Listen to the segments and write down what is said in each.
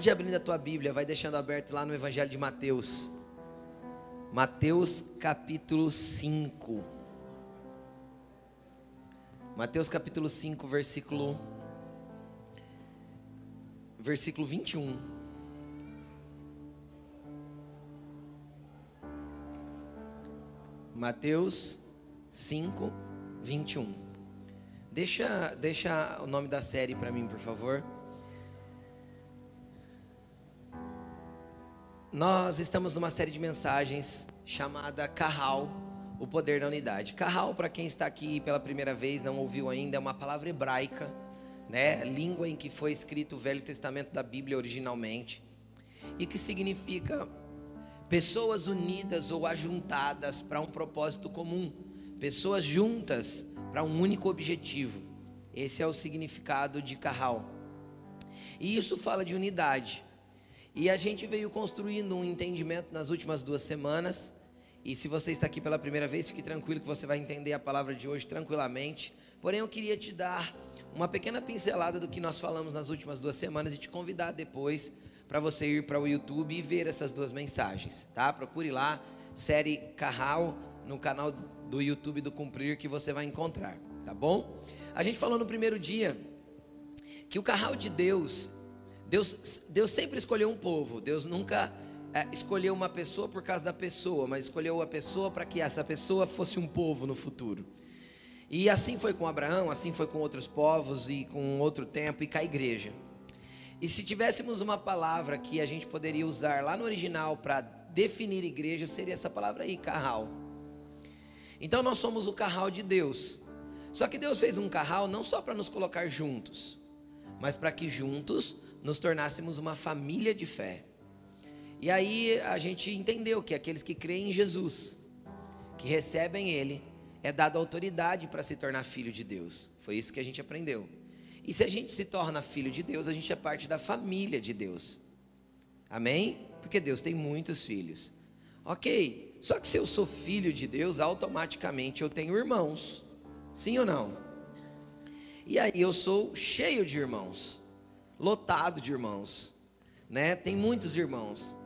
Pode ir abrindo a tua Bíblia, vai deixando aberto lá no Evangelho de Mateus. Mateus capítulo 5. Mateus capítulo 5, versículo versículo 21. Mateus 5, 21. Deixa, deixa o nome da série para mim, por favor. Nós estamos numa série de mensagens chamada Carral, o poder da unidade. Carral, para quem está aqui pela primeira vez, não ouviu ainda, é uma palavra hebraica, né? Língua em que foi escrito o Velho Testamento da Bíblia originalmente, e que significa pessoas unidas ou ajuntadas para um propósito comum, pessoas juntas para um único objetivo. Esse é o significado de Carral. E isso fala de unidade. E a gente veio construindo um entendimento nas últimas duas semanas. E se você está aqui pela primeira vez, fique tranquilo que você vai entender a palavra de hoje tranquilamente. Porém, eu queria te dar uma pequena pincelada do que nós falamos nas últimas duas semanas e te convidar depois para você ir para o YouTube e ver essas duas mensagens, tá? Procure lá, série Carral, no canal do YouTube do Cumprir, que você vai encontrar, tá bom? A gente falou no primeiro dia que o Carral de Deus Deus, Deus sempre escolheu um povo, Deus nunca é, escolheu uma pessoa por causa da pessoa, mas escolheu a pessoa para que essa pessoa fosse um povo no futuro. E assim foi com Abraão, assim foi com outros povos e com outro tempo e com a igreja. E se tivéssemos uma palavra que a gente poderia usar lá no original para definir igreja, seria essa palavra aí, carral. Então nós somos o carral de Deus. Só que Deus fez um carral não só para nos colocar juntos, mas para que juntos nos tornássemos uma família de fé. E aí a gente entendeu que aqueles que creem em Jesus, que recebem Ele, é dada autoridade para se tornar filho de Deus. Foi isso que a gente aprendeu. E se a gente se torna filho de Deus, a gente é parte da família de Deus. Amém? Porque Deus tem muitos filhos. Ok, só que se eu sou filho de Deus, automaticamente eu tenho irmãos. Sim ou não? E aí eu sou cheio de irmãos lotado de irmãos, né? Tem muitos irmãos.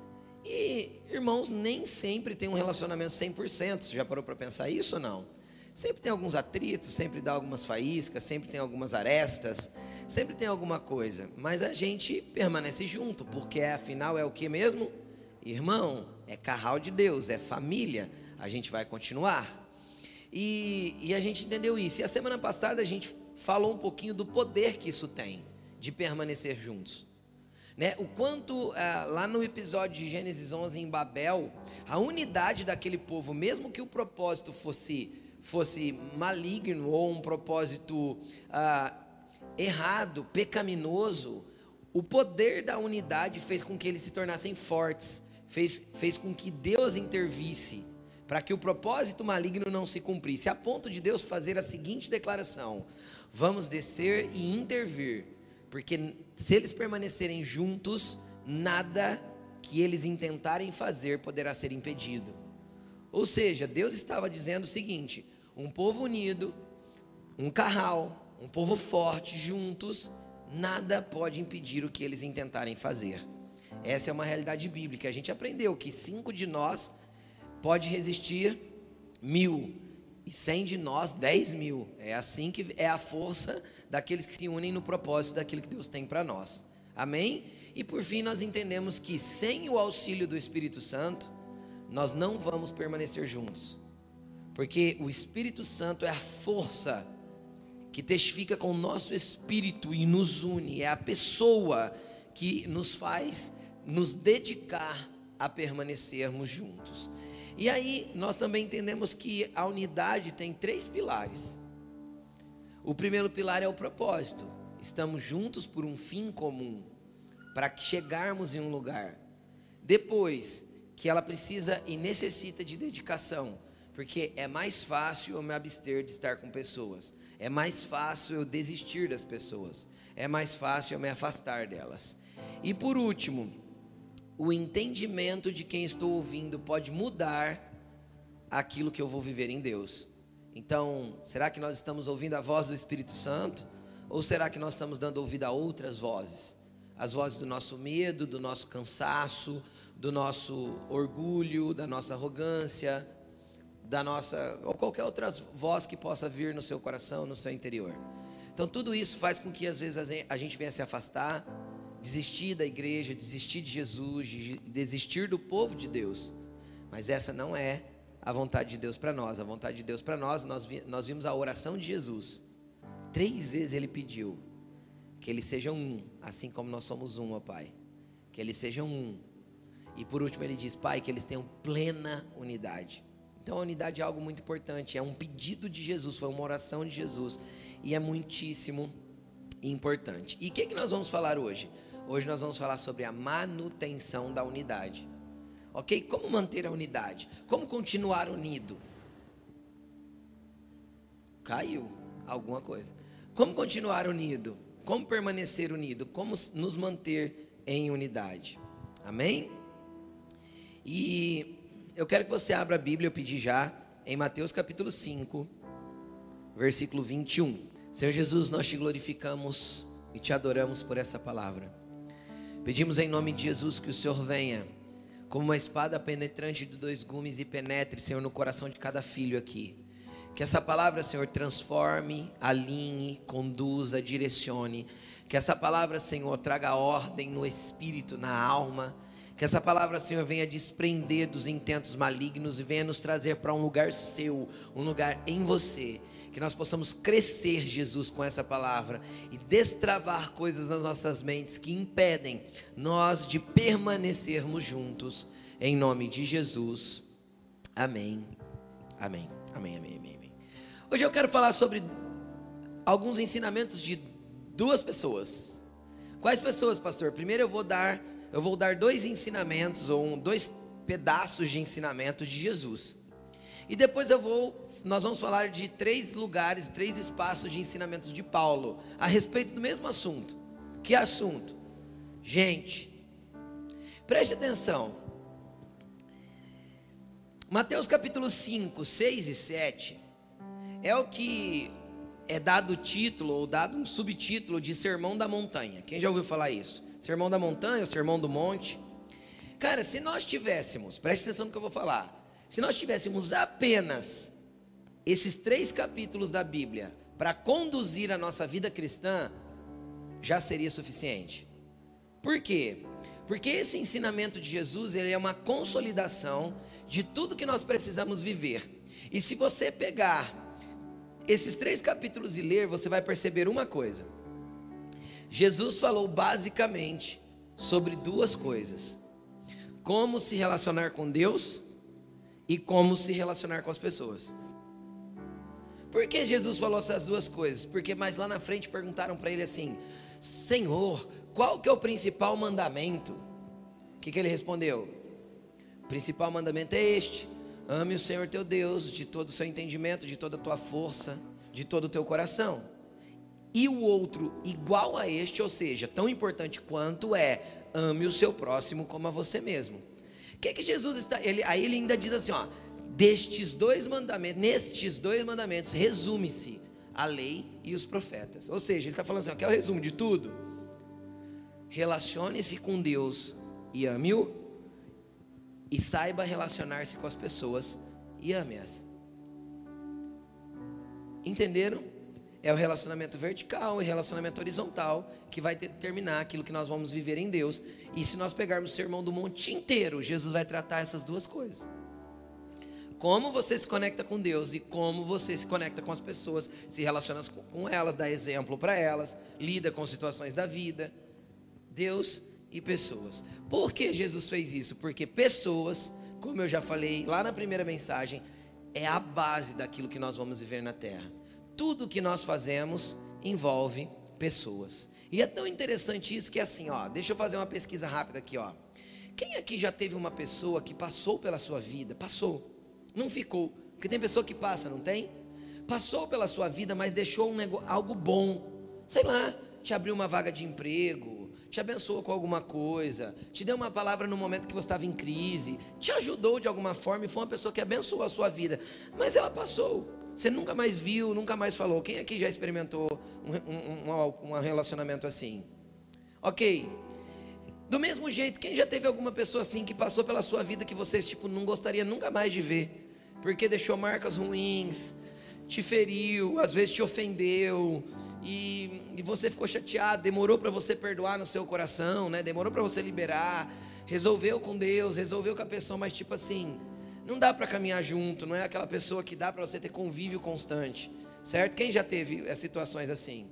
E irmãos nem sempre tem um relacionamento 100%. Você já parou para pensar isso ou não? Sempre tem alguns atritos, sempre dá algumas faíscas, sempre tem algumas arestas, sempre tem alguma coisa. Mas a gente permanece junto, porque afinal é o que mesmo? Irmão, é carral de Deus, é família. A gente vai continuar. E, e a gente entendeu isso. E a semana passada a gente falou um pouquinho do poder que isso tem de permanecer juntos. Né? O quanto ah, lá no episódio de Gênesis 11 em Babel, a unidade daquele povo, mesmo que o propósito fosse fosse maligno ou um propósito ah, errado, pecaminoso, o poder da unidade fez com que eles se tornassem fortes, fez, fez com que Deus intervisse para que o propósito maligno não se cumprisse, a ponto de Deus fazer a seguinte declaração: Vamos descer e intervir porque se eles permanecerem juntos, nada que eles intentarem fazer poderá ser impedido. Ou seja, Deus estava dizendo o seguinte: um povo unido, um carral, um povo forte, juntos, nada pode impedir o que eles intentarem fazer. Essa é uma realidade bíblica. A gente aprendeu que cinco de nós pode resistir mil, e cem de nós, dez mil. É assim que é a força daqueles que se unem no propósito daquilo que Deus tem para nós. Amém? E por fim, nós entendemos que sem o auxílio do Espírito Santo, nós não vamos permanecer juntos. Porque o Espírito Santo é a força que testifica com o nosso espírito e nos une, é a pessoa que nos faz nos dedicar a permanecermos juntos. E aí nós também entendemos que a unidade tem três pilares. O primeiro pilar é o propósito. Estamos juntos por um fim comum, para chegarmos em um lugar. Depois, que ela precisa e necessita de dedicação, porque é mais fácil eu me abster de estar com pessoas, é mais fácil eu desistir das pessoas, é mais fácil eu me afastar delas. E por último, o entendimento de quem estou ouvindo pode mudar aquilo que eu vou viver em Deus. Então, será que nós estamos ouvindo a voz do Espírito Santo? Ou será que nós estamos dando ouvido a outras vozes? as vozes do nosso medo, do nosso cansaço, do nosso orgulho, da nossa arrogância, da nossa ou qualquer outra voz que possa vir no seu coração, no seu interior. Então tudo isso faz com que às vezes a gente venha se afastar, desistir da igreja, desistir de Jesus, desistir do povo de Deus. Mas essa não é a vontade de Deus para nós. A vontade de Deus para nós, nós, nós vimos a oração de Jesus. Três vezes ele pediu que eles sejam um, assim como nós somos um, ó Pai. Que eles sejam um. E por último ele diz, Pai, que eles tenham plena unidade. Então a unidade é algo muito importante, é um pedido de Jesus, foi uma oração de Jesus e é muitíssimo importante. E o que, que nós vamos falar hoje? Hoje nós vamos falar sobre a manutenção da unidade. Ok? Como manter a unidade? Como continuar unido? Caiu alguma coisa. Como continuar unido? Como permanecer unido? Como nos manter em unidade? Amém? E eu quero que você abra a Bíblia, eu pedi já, em Mateus capítulo 5, versículo 21. Senhor Jesus, nós te glorificamos e te adoramos por essa palavra. Pedimos em nome de Jesus que o Senhor venha como uma espada penetrante de dois gumes e penetre, Senhor, no coração de cada filho aqui. Que essa palavra, Senhor, transforme, alinhe, conduza, direcione. Que essa palavra, Senhor, traga ordem no espírito, na alma. Que essa palavra, Senhor, venha desprender dos intentos malignos e venha nos trazer para um lugar seu, um lugar em você. Que nós possamos crescer, Jesus, com essa palavra e destravar coisas nas nossas mentes que impedem nós de permanecermos juntos. Em nome de Jesus. Amém. Amém. Amém. Amém. Amém. Hoje eu quero falar sobre alguns ensinamentos de duas pessoas. Quais pessoas, pastor? Primeiro eu vou dar, eu vou dar dois ensinamentos ou um, dois pedaços de ensinamentos de Jesus. E depois eu vou, nós vamos falar de três lugares, três espaços de ensinamentos de Paulo a respeito do mesmo assunto. Que assunto? Gente, preste atenção. Mateus capítulo 5, 6 e 7 é o que é dado o título ou dado um subtítulo de Sermão da Montanha. Quem já ouviu falar isso? Sermão da Montanha, o Sermão do Monte. Cara, se nós tivéssemos, preste atenção no que eu vou falar. Se nós tivéssemos apenas esses três capítulos da Bíblia para conduzir a nossa vida cristã, já seria suficiente. Por quê? Porque esse ensinamento de Jesus, ele é uma consolidação de tudo que nós precisamos viver. E se você pegar esses três capítulos e ler, você vai perceber uma coisa. Jesus falou basicamente sobre duas coisas: como se relacionar com Deus e como se relacionar com as pessoas. Por que Jesus falou essas duas coisas? Porque mais lá na frente perguntaram para ele assim: Senhor, qual que é o principal mandamento? O que, que ele respondeu? O principal mandamento é este: Ame o Senhor teu Deus de todo o seu entendimento, de toda a tua força, de todo o teu coração. E o outro igual a este, ou seja, tão importante quanto é, ame o seu próximo como a você mesmo. Que que Jesus está, ele, aí ele ainda diz assim, ó, destes dois mandamentos, nestes dois mandamentos resume-se a lei e os profetas. Ou seja, ele está falando assim, ó, quer o resumo de tudo? Relacione-se com Deus e ame-o e saiba relacionar-se com as pessoas e ame-as. Entenderam? É o relacionamento vertical e relacionamento horizontal que vai determinar aquilo que nós vamos viver em Deus. E se nós pegarmos o sermão do monte inteiro, Jesus vai tratar essas duas coisas. Como você se conecta com Deus e como você se conecta com as pessoas, se relaciona com elas, dá exemplo para elas, lida com situações da vida. Deus e pessoas. Por que Jesus fez isso? Porque pessoas, como eu já falei lá na primeira mensagem, é a base daquilo que nós vamos viver na terra. Tudo que nós fazemos envolve pessoas. E é tão interessante isso que é assim, ó, deixa eu fazer uma pesquisa rápida aqui, ó. Quem aqui já teve uma pessoa que passou pela sua vida? Passou. Não ficou. Porque tem pessoa que passa, não tem? Passou pela sua vida, mas deixou um negócio, algo bom. Sei lá, te abriu uma vaga de emprego, te abençoou com alguma coisa, te deu uma palavra no momento que você estava em crise, te ajudou de alguma forma e foi uma pessoa que abençoou a sua vida, mas ela passou. Você nunca mais viu, nunca mais falou. Quem aqui já experimentou um, um, um, um relacionamento assim? Ok. Do mesmo jeito, quem já teve alguma pessoa assim que passou pela sua vida que você tipo não gostaria nunca mais de ver, porque deixou marcas ruins, te feriu, às vezes te ofendeu, e, e você ficou chateado, demorou para você perdoar no seu coração, né? Demorou para você liberar, resolveu com Deus, resolveu com a pessoa, mas tipo assim, não dá para caminhar junto, não é aquela pessoa que dá para você ter convívio constante, certo? Quem já teve eh, situações assim?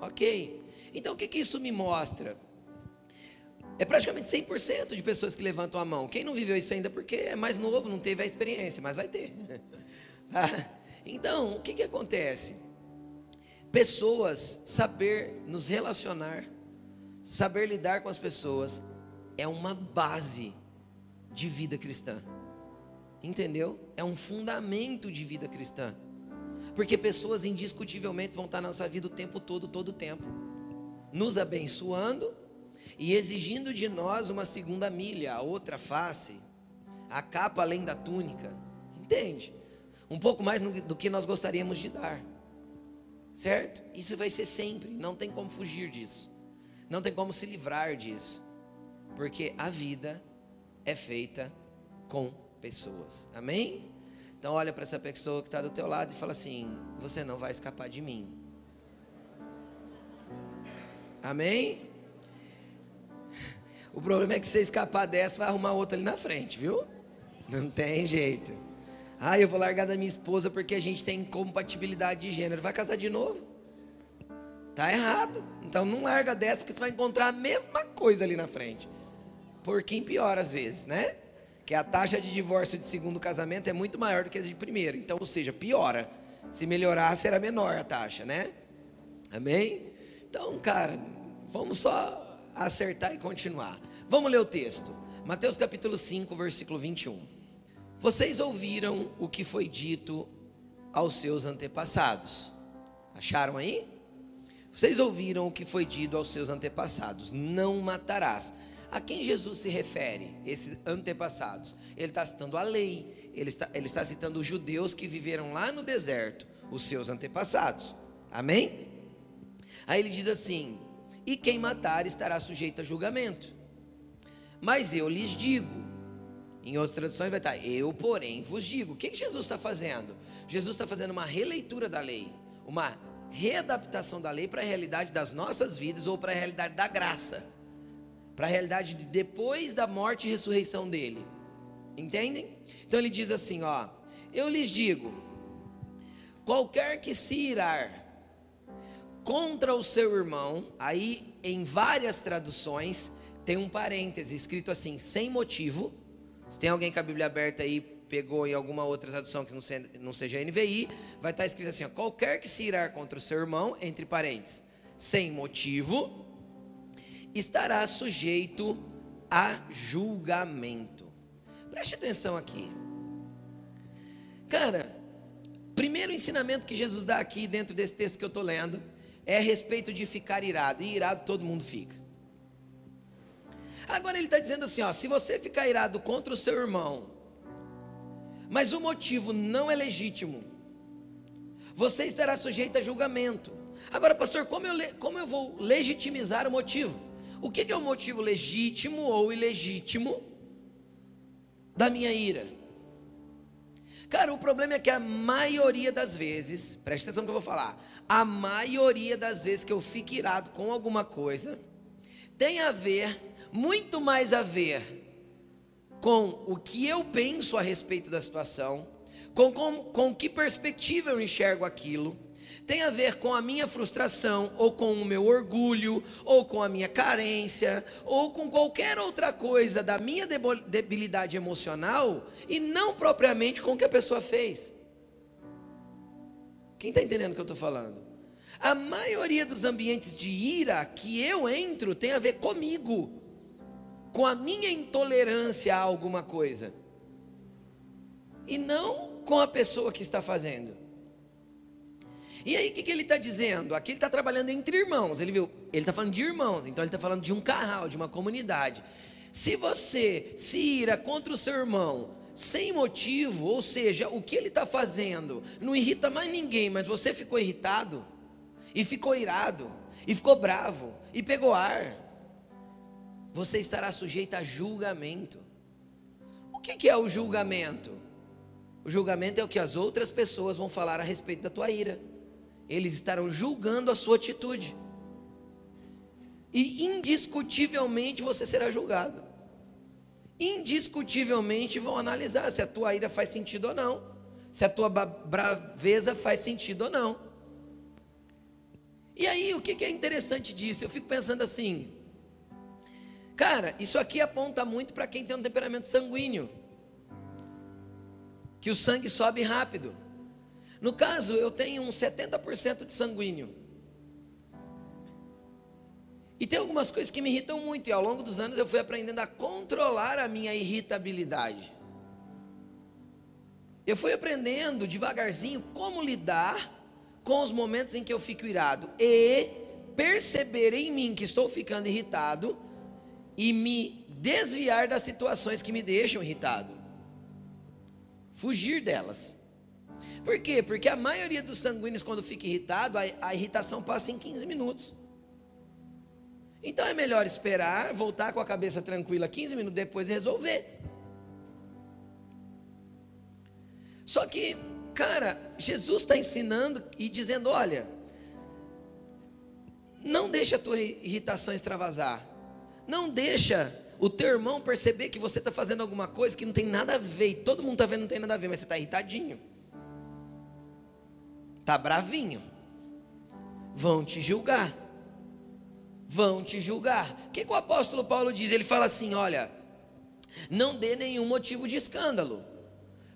Ok. Então o que, que isso me mostra? É praticamente 100% de pessoas que levantam a mão. Quem não viveu isso ainda porque é mais novo, não teve a experiência, mas vai ter. Tá? Então, o que, que acontece? Pessoas, saber nos relacionar, saber lidar com as pessoas, é uma base de vida cristã. Entendeu? É um fundamento de vida cristã. Porque pessoas indiscutivelmente vão estar na nossa vida o tempo todo, todo o tempo, nos abençoando e exigindo de nós uma segunda milha, a outra face, a capa além da túnica. Entende? Um pouco mais do que nós gostaríamos de dar. Certo? Isso vai ser sempre, não tem como fugir disso. Não tem como se livrar disso. Porque a vida é feita com pessoas. Amém? Então olha para essa pessoa que está do teu lado e fala assim: você não vai escapar de mim. Amém? O problema é que você escapar dessa, vai arrumar outra ali na frente, viu? Não tem jeito. Ah, eu vou largar da minha esposa porque a gente tem incompatibilidade de gênero. Vai casar de novo? Tá errado. Então não larga dessa porque você vai encontrar a mesma coisa ali na frente. Porquinho pior às vezes, né? Que a taxa de divórcio de segundo casamento é muito maior do que a de primeiro. Então, ou seja, piora. Se melhorar, será menor a taxa, né? Amém? Então, cara, vamos só acertar e continuar. Vamos ler o texto. Mateus capítulo 5, versículo 21. Vocês ouviram o que foi dito aos seus antepassados. Acharam aí? Vocês ouviram o que foi dito aos seus antepassados: não matarás. A quem Jesus se refere, esses antepassados? Ele está citando a lei, ele está, ele está citando os judeus que viveram lá no deserto, os seus antepassados. Amém? Aí ele diz assim: e quem matar estará sujeito a julgamento. Mas eu lhes digo, em outras traduções vai estar, eu, porém, vos digo. O que, que Jesus está fazendo? Jesus está fazendo uma releitura da lei, uma readaptação da lei para a realidade das nossas vidas ou para a realidade da graça, para a realidade de depois da morte e ressurreição dele. Entendem? Então ele diz assim: ó, eu lhes digo, qualquer que se irar contra o seu irmão, aí em várias traduções tem um parêntese escrito assim, sem motivo. Se tem alguém com a Bíblia aberta aí, pegou em alguma outra tradução que não seja, NVI, vai estar escrito assim: ó, qualquer que se irar contra o seu irmão, entre parênteses, sem motivo, estará sujeito a julgamento. Preste atenção aqui. Cara, primeiro ensinamento que Jesus dá aqui dentro desse texto que eu estou lendo é a respeito de ficar irado. E irado todo mundo fica. Agora ele está dizendo assim: ó, se você ficar irado contra o seu irmão, mas o motivo não é legítimo, você estará sujeito a julgamento. Agora, pastor, como eu, como eu vou legitimizar o motivo? O que, é o motivo legítimo ou ilegítimo da minha ira? Cara, o problema é que a maioria das vezes, preste atenção no que eu vou falar, a maioria das vezes que eu fico irado com alguma coisa, tem a ver, muito mais a ver com o que eu penso a respeito da situação, com, com, com que perspectiva eu enxergo aquilo, tem a ver com a minha frustração, ou com o meu orgulho, ou com a minha carência, ou com qualquer outra coisa da minha debilidade emocional, e não propriamente com o que a pessoa fez. Quem está entendendo o que eu estou falando? A maioria dos ambientes de ira que eu entro tem a ver comigo, com a minha intolerância a alguma coisa, e não com a pessoa que está fazendo. E aí, o que, que ele está dizendo? Aqui ele está trabalhando entre irmãos. Ele viu, ele está falando de irmãos, então ele está falando de um carral, de uma comunidade. Se você se ira contra o seu irmão sem motivo, ou seja, o que ele está fazendo não irrita mais ninguém, mas você ficou irritado, e ficou irado, e ficou bravo, e pegou ar. você estará sujeito a julgamento. O que, que é o julgamento? O julgamento é o que as outras pessoas vão falar a respeito da tua ira. Eles estarão julgando a sua atitude. E indiscutivelmente você será julgado. Indiscutivelmente vão analisar se a tua ira faz sentido ou não. Se a tua braveza faz sentido ou não. E aí, o que é interessante disso? Eu fico pensando assim, cara, isso aqui aponta muito para quem tem um temperamento sanguíneo, que o sangue sobe rápido. No caso, eu tenho um 70% de sanguíneo. E tem algumas coisas que me irritam muito, e ao longo dos anos eu fui aprendendo a controlar a minha irritabilidade. Eu fui aprendendo devagarzinho como lidar com os momentos em que eu fico irado e perceber em mim que estou ficando irritado e me desviar das situações que me deixam irritado. Fugir delas. Por quê? Porque a maioria dos sanguíneos, quando fica irritado, a, a irritação passa em 15 minutos. Então é melhor esperar, voltar com a cabeça tranquila 15 minutos depois e resolver. Só que, cara, Jesus está ensinando e dizendo: olha, não deixa a tua irritação extravasar. Não deixa o teu irmão perceber que você está fazendo alguma coisa que não tem nada a ver. E todo mundo está vendo não tem nada a ver, mas você está irritadinho. Está bravinho. Vão te julgar vão te julgar. O que, que o apóstolo Paulo diz? Ele fala assim: olha, não dê nenhum motivo de escândalo,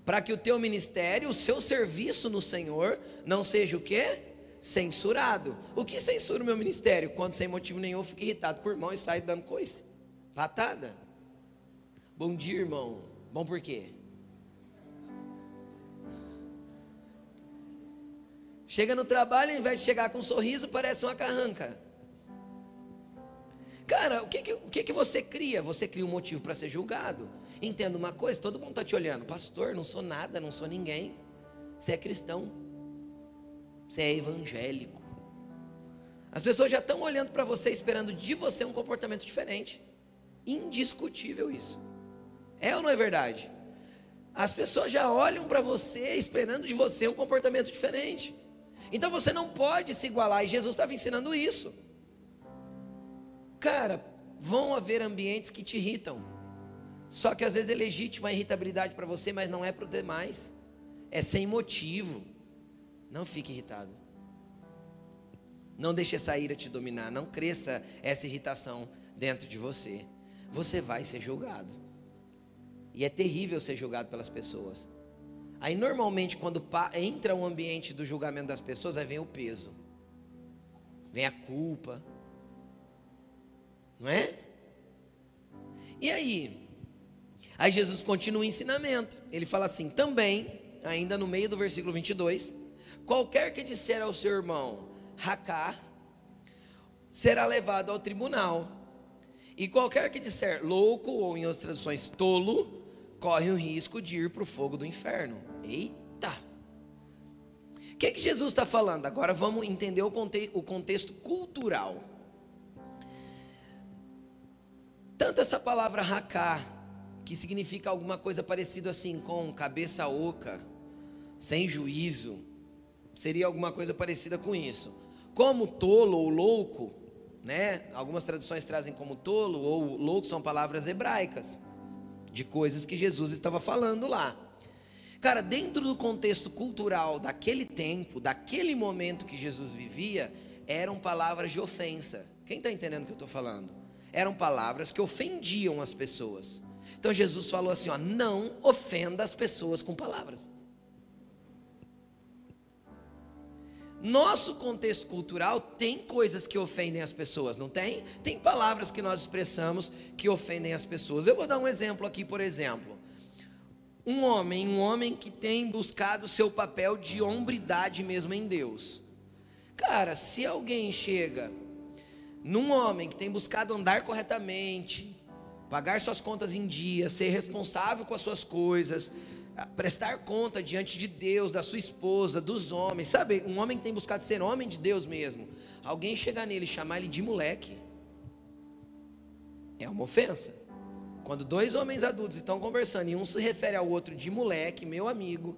para que o teu ministério, o seu serviço no Senhor, não seja o quê? Censurado. O que censura o meu ministério? Quando sem motivo nenhum eu fico irritado o irmão e saio dando coisa. Patada. Bom dia, irmão. Bom por quê? Chega no trabalho, ao invés de chegar com um sorriso, parece uma carranca. Cara, o que, que, o que, que você cria? Você cria um motivo para ser julgado. Entenda uma coisa: todo mundo está te olhando, pastor, não sou nada, não sou ninguém. Você é cristão, você é evangélico. As pessoas já estão olhando para você, esperando de você um comportamento diferente. Indiscutível isso. É ou não é verdade? As pessoas já olham para você, esperando de você um comportamento diferente. Então você não pode se igualar, e Jesus estava ensinando isso. Cara, vão haver ambientes que te irritam. Só que às vezes é legítima a irritabilidade para você, mas não é para os demais. É sem motivo. Não fique irritado. Não deixe essa ira te dominar. Não cresça essa irritação dentro de você. Você vai ser julgado. E é terrível ser julgado pelas pessoas. Aí normalmente quando entra o ambiente do julgamento das pessoas, aí vem o peso. Vem a culpa não é? E aí? Aí Jesus continua o ensinamento. Ele fala assim: também, ainda no meio do versículo 22, qualquer que disser ao seu irmão, Racá, será levado ao tribunal. E qualquer que disser louco, ou em outras traduções, tolo, corre o risco de ir para o fogo do inferno. Eita! O que, que Jesus está falando? Agora vamos entender o, conte o contexto cultural. Tanto essa palavra raká, que significa alguma coisa parecida assim com cabeça oca, sem juízo, seria alguma coisa parecida com isso. Como tolo ou louco, né? Algumas traduções trazem como tolo ou louco são palavras hebraicas de coisas que Jesus estava falando lá. Cara, dentro do contexto cultural daquele tempo, daquele momento que Jesus vivia, eram palavras de ofensa. Quem está entendendo o que eu estou falando? eram palavras que ofendiam as pessoas. Então Jesus falou assim: ó, não ofenda as pessoas com palavras. Nosso contexto cultural tem coisas que ofendem as pessoas, não tem? Tem palavras que nós expressamos que ofendem as pessoas. Eu vou dar um exemplo aqui, por exemplo. Um homem, um homem que tem buscado seu papel de hombridade mesmo em Deus. Cara, se alguém chega num homem que tem buscado andar corretamente, pagar suas contas em dia, ser responsável com as suas coisas, prestar conta diante de Deus, da sua esposa, dos homens, sabe? Um homem que tem buscado ser homem de Deus mesmo. Alguém chegar nele e chamar ele de moleque. é uma ofensa. Quando dois homens adultos estão conversando e um se refere ao outro de moleque, meu amigo,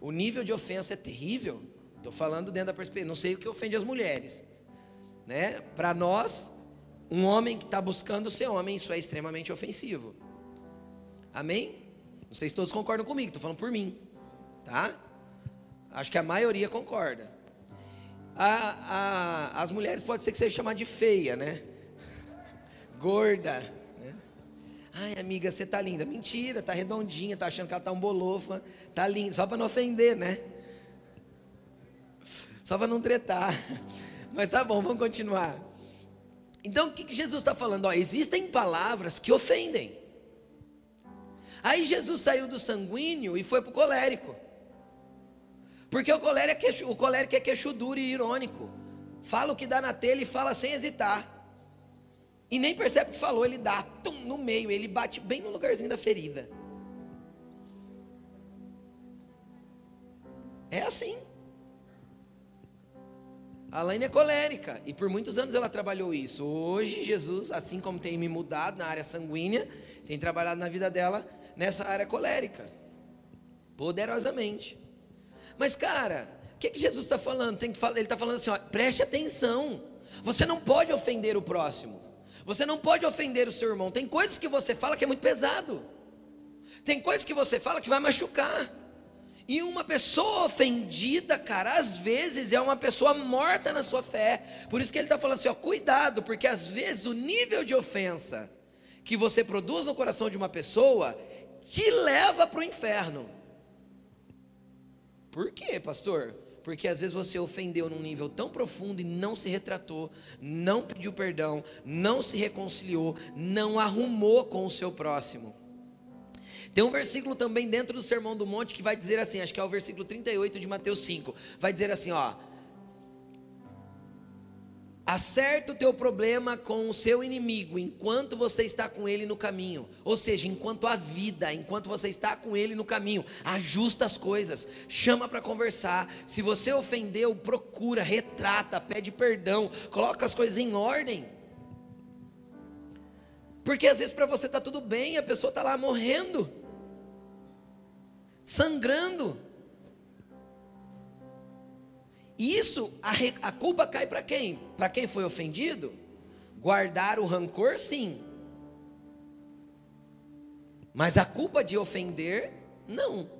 o nível de ofensa é terrível. Estou falando dentro da perspectiva, não sei o que ofende as mulheres. Né? Para nós, um homem que está buscando ser homem, isso é extremamente ofensivo. Amém? Não sei se todos concordam comigo, estou falando por mim. Tá? Acho que a maioria concorda. A, a, as mulheres pode ser que seja chamada de feia, né? Gorda. Né? Ai, amiga, você tá linda. Mentira, tá redondinha, tá achando que ela tá um bolofa. Tá linda, só para não ofender, né? Só para não tretar. Mas tá bom, vamos continuar. Então o que, que Jesus está falando? Ó, existem palavras que ofendem. Aí Jesus saiu do sanguíneo e foi para o colérico. Porque o colérico, é, o colérico é queixo duro e irônico. Fala o que dá na telha e fala sem hesitar. E nem percebe o que falou, ele dá tum, no meio, ele bate bem no lugarzinho da ferida. É assim. A Laine é colérica e por muitos anos ela trabalhou isso. Hoje, Jesus, assim como tem me mudado na área sanguínea, tem trabalhado na vida dela nessa área colérica, poderosamente. Mas, cara, o que, que Jesus está falando? Tem que falar, ele está falando assim: ó, preste atenção. Você não pode ofender o próximo. Você não pode ofender o seu irmão. Tem coisas que você fala que é muito pesado. Tem coisas que você fala que vai machucar. E uma pessoa ofendida, cara, às vezes é uma pessoa morta na sua fé. Por isso que ele está falando assim: ó, cuidado, porque às vezes o nível de ofensa que você produz no coração de uma pessoa te leva para o inferno. Por quê, pastor? Porque às vezes você ofendeu num nível tão profundo e não se retratou, não pediu perdão, não se reconciliou, não arrumou com o seu próximo. Tem um versículo também dentro do Sermão do Monte que vai dizer assim, acho que é o versículo 38 de Mateus 5. Vai dizer assim, ó: Acerta o teu problema com o seu inimigo enquanto você está com ele no caminho. Ou seja, enquanto a vida, enquanto você está com ele no caminho. Ajusta as coisas, chama para conversar. Se você ofendeu, procura, retrata, pede perdão, coloca as coisas em ordem. Porque às vezes para você está tudo bem, a pessoa está lá morrendo sangrando. E isso, a, a culpa cai para quem? Para quem foi ofendido? Guardar o rancor, sim. Mas a culpa de ofender, não.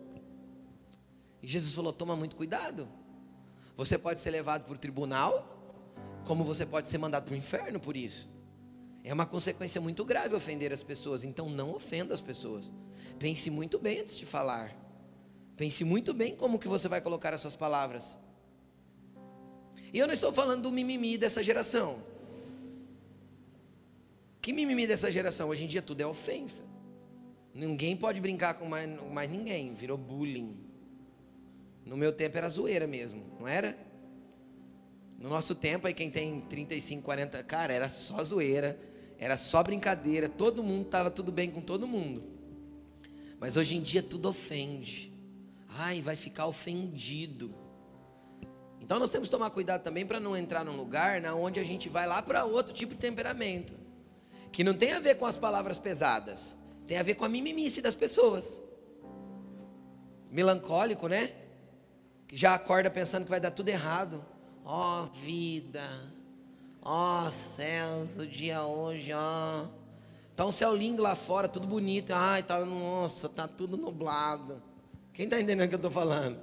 E Jesus falou: toma muito cuidado. Você pode ser levado para o tribunal, como você pode ser mandado para o inferno por isso. É uma consequência muito grave ofender as pessoas, então não ofenda as pessoas. Pense muito bem antes de falar. Pense muito bem como que você vai colocar as suas palavras. E eu não estou falando do mimimi dessa geração. Que mimimi dessa geração? Hoje em dia tudo é ofensa. Ninguém pode brincar com mais, mais ninguém, virou bullying. No meu tempo era zoeira mesmo, não era? No nosso tempo, aí quem tem 35, 40, cara, era só zoeira, era só brincadeira, todo mundo estava tudo bem com todo mundo. Mas hoje em dia tudo ofende. Ai, vai ficar ofendido. Então nós temos que tomar cuidado também para não entrar num lugar na onde a gente vai lá para outro tipo de temperamento, que não tem a ver com as palavras pesadas, tem a ver com a mimimice das pessoas. Melancólico, né? Que já acorda pensando que vai dar tudo errado. Ó oh, vida, ó oh, céus, o dia hoje, ó. Oh. Tá um céu lindo lá fora, tudo bonito. Ai, tá, nossa, tá tudo nublado. Quem está entendendo o que eu estou falando?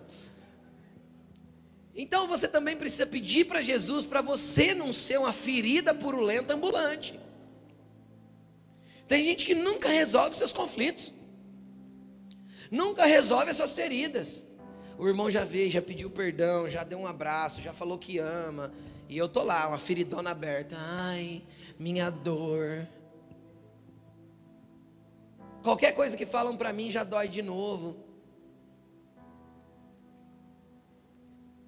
Então você também precisa pedir para Jesus para você não ser uma ferida purulenta ambulante. Tem gente que nunca resolve seus conflitos, nunca resolve as suas feridas. O irmão já veio, já pediu perdão, já deu um abraço, já falou que ama, e eu tô lá, uma feridona aberta. Ai, minha dor. Qualquer coisa que falam para mim já dói de novo.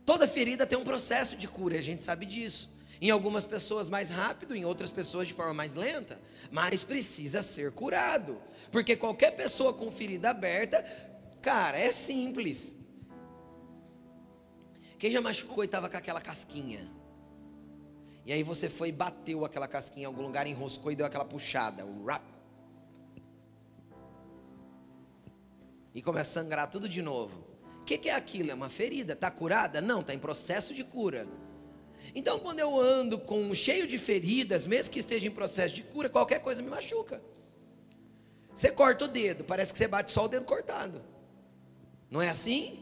Toda ferida tem um processo de cura, a gente sabe disso. Em algumas pessoas mais rápido, em outras pessoas de forma mais lenta, mas precisa ser curado. Porque qualquer pessoa com ferida aberta, cara, é simples. Quem já machucou e estava com aquela casquinha? E aí você foi e bateu aquela casquinha em algum lugar, enroscou e deu aquela puxada, o rap. E começa a sangrar tudo de novo. Que, que, é aquilo? É uma ferida. Está curada? Não, está em processo de cura. Então, quando eu ando com cheio de feridas, mesmo que esteja em processo de cura, qualquer coisa me machuca. Você corta o dedo, parece que você bate só o dedo cortado. Não é assim?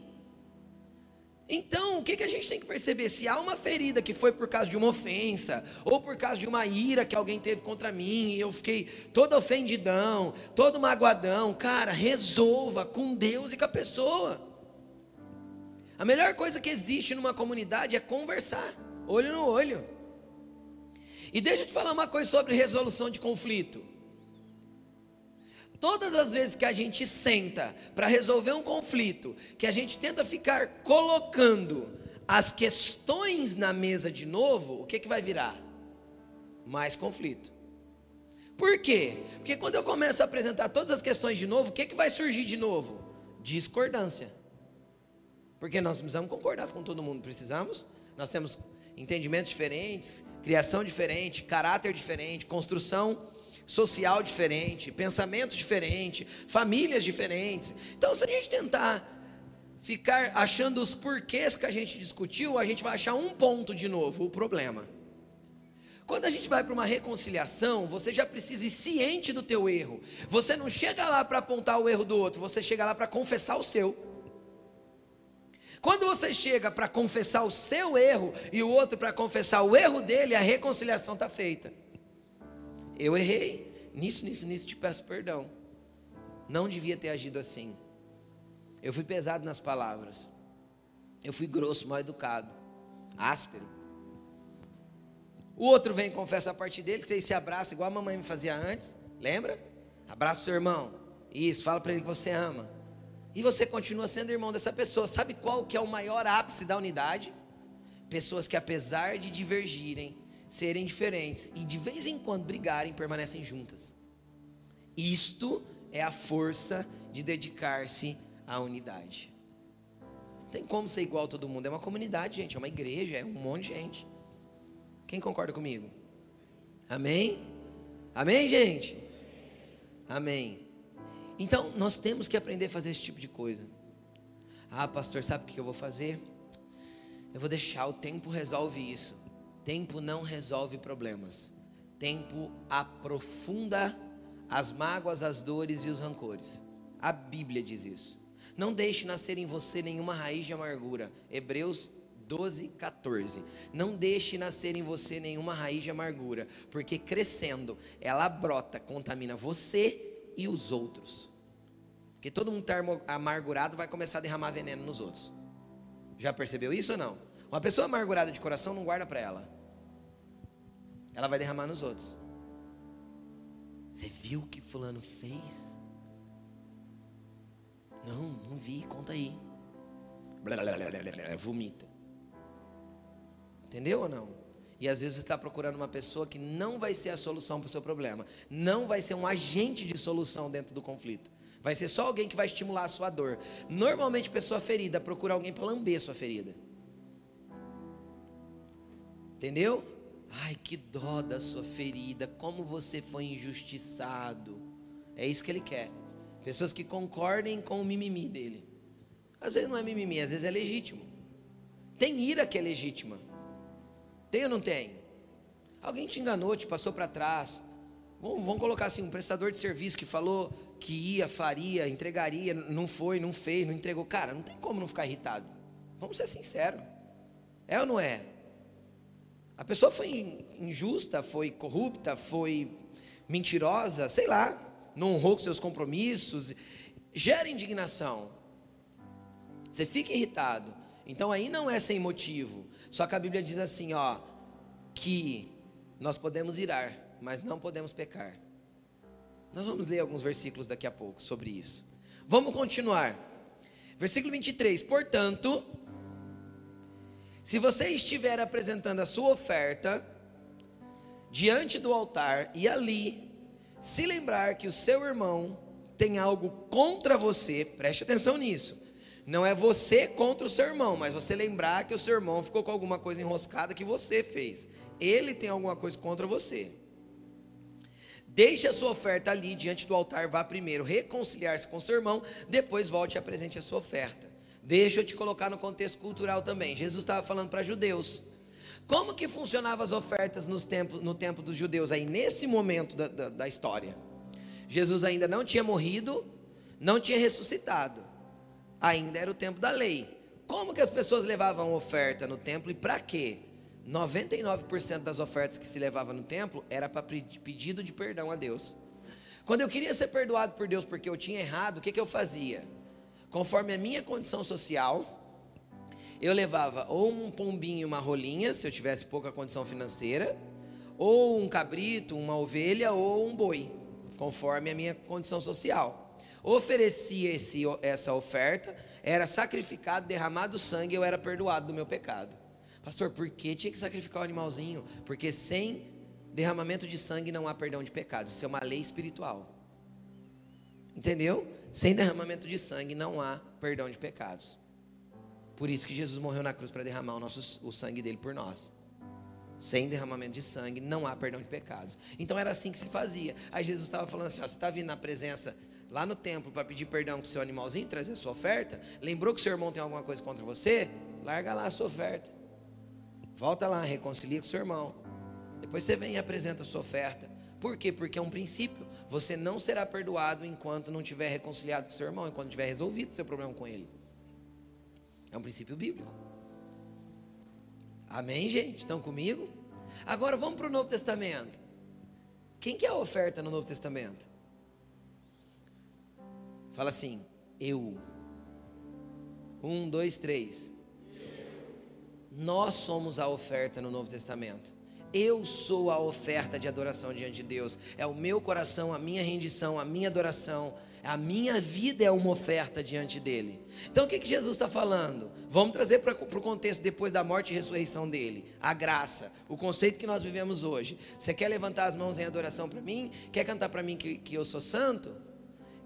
Então, o que, que a gente tem que perceber? Se há uma ferida que foi por causa de uma ofensa, ou por causa de uma ira que alguém teve contra mim, e eu fiquei todo ofendidão, todo magoadão, cara, resolva com Deus e com a pessoa. A melhor coisa que existe numa comunidade é conversar, olho no olho. E deixa eu te falar uma coisa sobre resolução de conflito. Todas as vezes que a gente senta para resolver um conflito, que a gente tenta ficar colocando as questões na mesa de novo, o que, que vai virar? Mais conflito. Por quê? Porque quando eu começo a apresentar todas as questões de novo, o que, que vai surgir de novo? Discordância. Porque nós precisamos concordar com todo mundo, precisamos. Nós temos entendimentos diferentes, criação diferente, caráter diferente, construção social diferente, pensamento diferente, famílias diferentes. Então, se a gente tentar ficar achando os porquês que a gente discutiu, a gente vai achar um ponto de novo, o problema. Quando a gente vai para uma reconciliação, você já precisa ir ciente do teu erro. Você não chega lá para apontar o erro do outro, você chega lá para confessar o seu. Quando você chega para confessar o seu erro e o outro para confessar o erro dele, a reconciliação está feita eu errei, nisso, nisso, nisso te peço perdão. Não devia ter agido assim. Eu fui pesado nas palavras. Eu fui grosso, mal educado, áspero. O outro vem e confessa a parte dele, vocês se abraçam igual a mamãe me fazia antes, lembra? Abraça o seu irmão. Isso, fala para ele que você ama. E você continua sendo irmão dessa pessoa. Sabe qual que é o maior ápice da unidade? Pessoas que apesar de divergirem, serem diferentes e de vez em quando brigarem, permanecem juntas. Isto é a força de dedicar-se à unidade. Não tem como ser igual a todo mundo, é uma comunidade, gente, é uma igreja, é um monte de gente. Quem concorda comigo? Amém? Amém, gente? Amém. Então, nós temos que aprender a fazer esse tipo de coisa. Ah, pastor, sabe o que eu vou fazer? Eu vou deixar, o tempo resolve isso. Tempo não resolve problemas. Tempo aprofunda as mágoas, as dores e os rancores. A Bíblia diz isso. Não deixe nascer em você nenhuma raiz de amargura. Hebreus 12, 14. Não deixe nascer em você nenhuma raiz de amargura, porque crescendo, ela brota, contamina você e os outros. Porque todo mundo está amargurado vai começar a derramar veneno nos outros. Já percebeu isso ou não? Uma pessoa amargurada de coração não guarda para ela. Ela vai derramar nos outros. Você viu o que fulano fez? Não, não vi, conta aí. vomita. Entendeu ou não? E às vezes você está procurando uma pessoa que não vai ser a solução para o seu problema. Não vai ser um agente de solução dentro do conflito. Vai ser só alguém que vai estimular a sua dor. Normalmente, pessoa ferida procura alguém para lamber sua ferida. Entendeu? Ai, que dó da sua ferida, como você foi injustiçado. É isso que ele quer. Pessoas que concordem com o mimimi dele. Às vezes não é mimimi, às vezes é legítimo. Tem ira que é legítima. Tem ou não tem? Alguém te enganou, te passou para trás. Vamos, vamos, colocar assim, um prestador de serviço que falou que ia, faria, entregaria, não foi, não fez, não entregou. Cara, não tem como não ficar irritado. Vamos ser sinceros. É ou não é? A pessoa foi injusta, foi corrupta, foi mentirosa, sei lá, não honrou com seus compromissos, gera indignação. Você fica irritado. Então aí não é sem motivo. Só que a Bíblia diz assim, ó, que nós podemos irar, mas não podemos pecar. Nós vamos ler alguns versículos daqui a pouco sobre isso. Vamos continuar. Versículo 23. Portanto, se você estiver apresentando a sua oferta diante do altar e ali se lembrar que o seu irmão tem algo contra você, preste atenção nisso. não é você contra o seu irmão, mas você lembrar que o seu irmão ficou com alguma coisa enroscada que você fez. Ele tem alguma coisa contra você. Deixe a sua oferta ali diante do altar, vá primeiro reconciliar-se com seu irmão, depois volte e apresente a sua oferta. Deixa eu te colocar no contexto cultural também. Jesus estava falando para judeus. Como que funcionavam as ofertas nos tempos, no tempo dos judeus aí, nesse momento da, da, da história? Jesus ainda não tinha morrido, não tinha ressuscitado. Ainda era o tempo da lei. Como que as pessoas levavam oferta no templo e para quê? 99% das ofertas que se levava no templo era para pedido de perdão a Deus. Quando eu queria ser perdoado por Deus porque eu tinha errado, o que, que eu fazia? Conforme a minha condição social, eu levava ou um pombinho, uma rolinha, se eu tivesse pouca condição financeira, ou um cabrito, uma ovelha ou um boi, conforme a minha condição social. Oferecia esse, essa oferta, era sacrificado, derramado sangue, eu era perdoado do meu pecado. Pastor, por que tinha que sacrificar o animalzinho? Porque sem derramamento de sangue não há perdão de pecados. Isso é uma lei espiritual. Entendeu? Sem derramamento de sangue não há perdão de pecados. Por isso que Jesus morreu na cruz para derramar o, nosso, o sangue dele por nós. Sem derramamento de sangue não há perdão de pecados. Então era assim que se fazia. Aí Jesus estava falando assim: ó, você está vindo na presença lá no templo para pedir perdão com o seu animalzinho, trazer a sua oferta. Lembrou que o seu irmão tem alguma coisa contra você? Larga lá a sua oferta. Volta lá, reconcilia com seu irmão. Depois você vem e apresenta a sua oferta. Por quê? Porque é um princípio. Você não será perdoado enquanto não tiver reconciliado com seu irmão, enquanto tiver resolvido seu problema com ele. É um princípio bíblico. Amém, gente? Estão comigo? Agora vamos para o Novo Testamento. Quem que é a oferta no Novo Testamento? Fala assim, eu. Um, dois, três. Nós somos a oferta no Novo Testamento. Eu sou a oferta de adoração diante de Deus. É o meu coração, a minha rendição, a minha adoração. A minha vida é uma oferta diante dele. Então o que, que Jesus está falando? Vamos trazer para o contexto depois da morte e ressurreição dele. A graça, o conceito que nós vivemos hoje. Você quer levantar as mãos em adoração para mim? Quer cantar para mim que, que eu sou santo?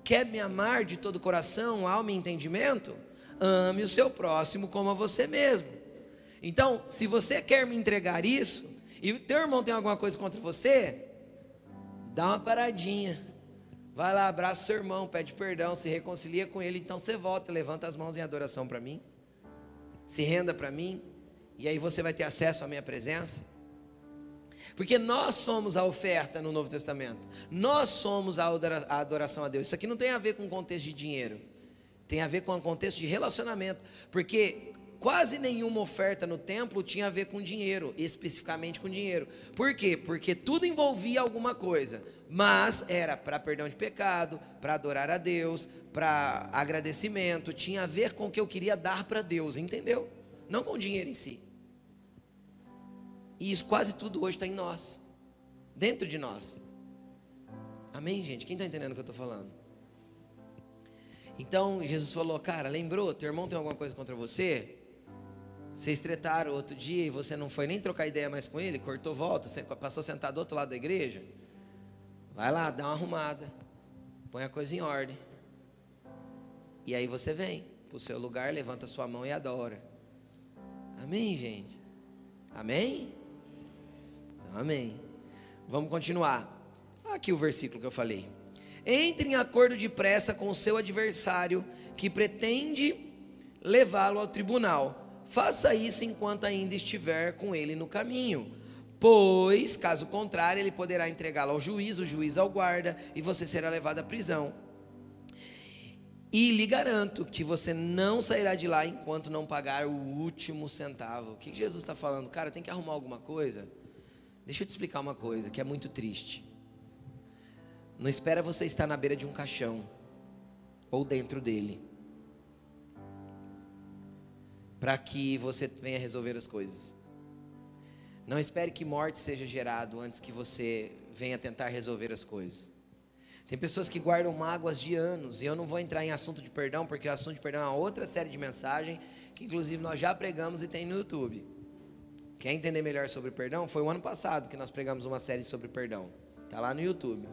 Quer me amar de todo coração, alma e entendimento? Ame o seu próximo como a você mesmo. Então, se você quer me entregar isso, e teu irmão tem alguma coisa contra você, dá uma paradinha. Vai lá, abraça o seu irmão, pede perdão, se reconcilia com ele, então você volta, levanta as mãos em adoração para mim. Se renda para mim, e aí você vai ter acesso à minha presença. Porque nós somos a oferta no Novo Testamento. Nós somos a adoração a Deus. Isso aqui não tem a ver com contexto de dinheiro. Tem a ver com o contexto de relacionamento. Porque quase nenhuma oferta no templo tinha a ver com dinheiro, especificamente com dinheiro. Por quê? Porque tudo envolvia alguma coisa, mas era para perdão de pecado, para adorar a Deus, para agradecimento, tinha a ver com o que eu queria dar para Deus, entendeu? Não com dinheiro em si. E isso quase tudo hoje está em nós, dentro de nós. Amém, gente? Quem está entendendo o que eu estou falando? Então Jesus falou, cara, lembrou? Teu irmão tem alguma coisa contra você? Vocês tretaram outro dia e você não foi nem trocar ideia mais com ele, cortou volta, passou sentado do outro lado da igreja. Vai lá, dá uma arrumada, põe a coisa em ordem. E aí você vem para o seu lugar, levanta sua mão e adora. Amém, gente? Amém? Então, amém. Vamos continuar. Aqui o versículo que eu falei. Entre em acordo de pressa com o seu adversário que pretende levá-lo ao tribunal faça isso enquanto ainda estiver com ele no caminho. Pois, caso contrário, ele poderá entregá-lo ao juiz, o juiz ao guarda, e você será levado à prisão. E lhe garanto que você não sairá de lá enquanto não pagar o último centavo. O que Jesus está falando? Cara, tem que arrumar alguma coisa? Deixa eu te explicar uma coisa que é muito triste. Não espera você estar na beira de um caixão ou dentro dele para que você venha resolver as coisas. Não espere que morte seja gerado antes que você venha tentar resolver as coisas. Tem pessoas que guardam mágoas de anos, e eu não vou entrar em assunto de perdão, porque o assunto de perdão é uma outra série de mensagem que inclusive nós já pregamos e tem no YouTube. Quer entender melhor sobre perdão? Foi o ano passado que nós pregamos uma série sobre perdão. Tá lá no YouTube.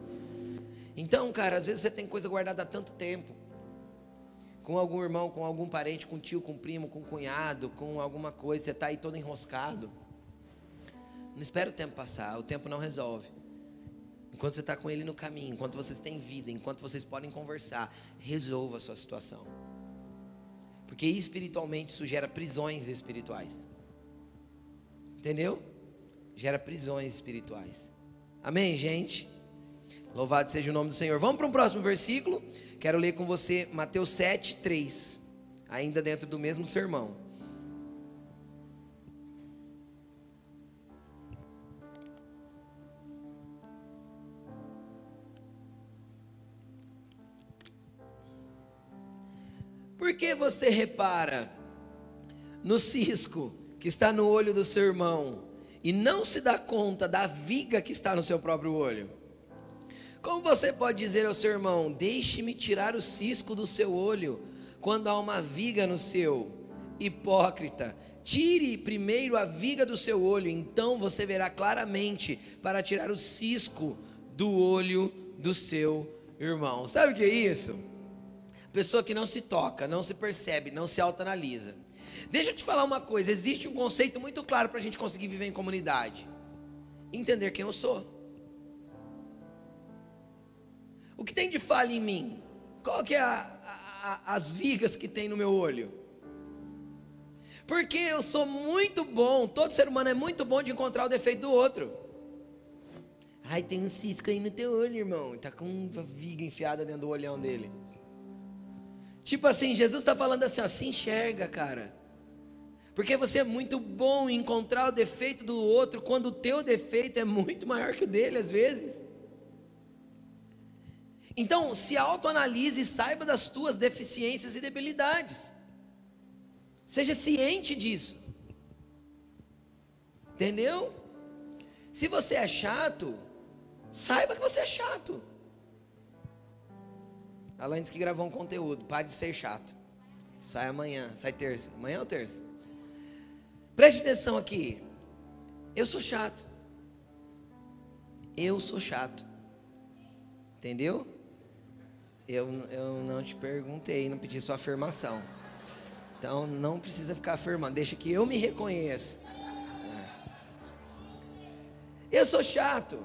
Então, cara, às vezes você tem coisa guardada há tanto tempo com algum irmão, com algum parente, com tio, com primo, com cunhado, com alguma coisa, você está aí todo enroscado. Não espera o tempo passar, o tempo não resolve. Enquanto você está com ele no caminho, enquanto vocês têm vida, enquanto vocês podem conversar, resolva a sua situação. Porque espiritualmente isso gera prisões espirituais. Entendeu? Gera prisões espirituais. Amém, gente? Louvado seja o nome do Senhor. Vamos para um próximo versículo. Quero ler com você Mateus 7, 3. Ainda dentro do mesmo sermão. Por que você repara no cisco que está no olho do seu irmão e não se dá conta da viga que está no seu próprio olho? Como você pode dizer ao seu irmão: Deixe-me tirar o cisco do seu olho, quando há uma viga no seu? Hipócrita, tire primeiro a viga do seu olho, então você verá claramente para tirar o cisco do olho do seu irmão. Sabe o que é isso? Pessoa que não se toca, não se percebe, não se autoanalisa. Deixa eu te falar uma coisa: existe um conceito muito claro para a gente conseguir viver em comunidade: entender quem eu sou. O que tem de falha em mim? Qual que é a, a, as vigas que tem no meu olho? Porque eu sou muito bom, todo ser humano é muito bom de encontrar o defeito do outro. Ai, tem um cisco aí no teu olho, irmão. Está com uma viga enfiada dentro do olhão dele. Tipo assim, Jesus está falando assim, ó, se enxerga, cara. Porque você é muito bom em encontrar o defeito do outro, quando o teu defeito é muito maior que o dele, às vezes. Então, se autoanalise e saiba das tuas deficiências e debilidades. Seja ciente disso. Entendeu? Se você é chato, saiba que você é chato. Alain disse que gravou um conteúdo. Pare de ser chato. Sai amanhã. Sai terça. Amanhã ou terça? Preste atenção aqui. Eu sou chato. Eu sou chato. Entendeu? Eu, eu não te perguntei, não pedi sua afirmação. Então não precisa ficar afirmando. Deixa que eu me reconheça. É. Eu sou chato.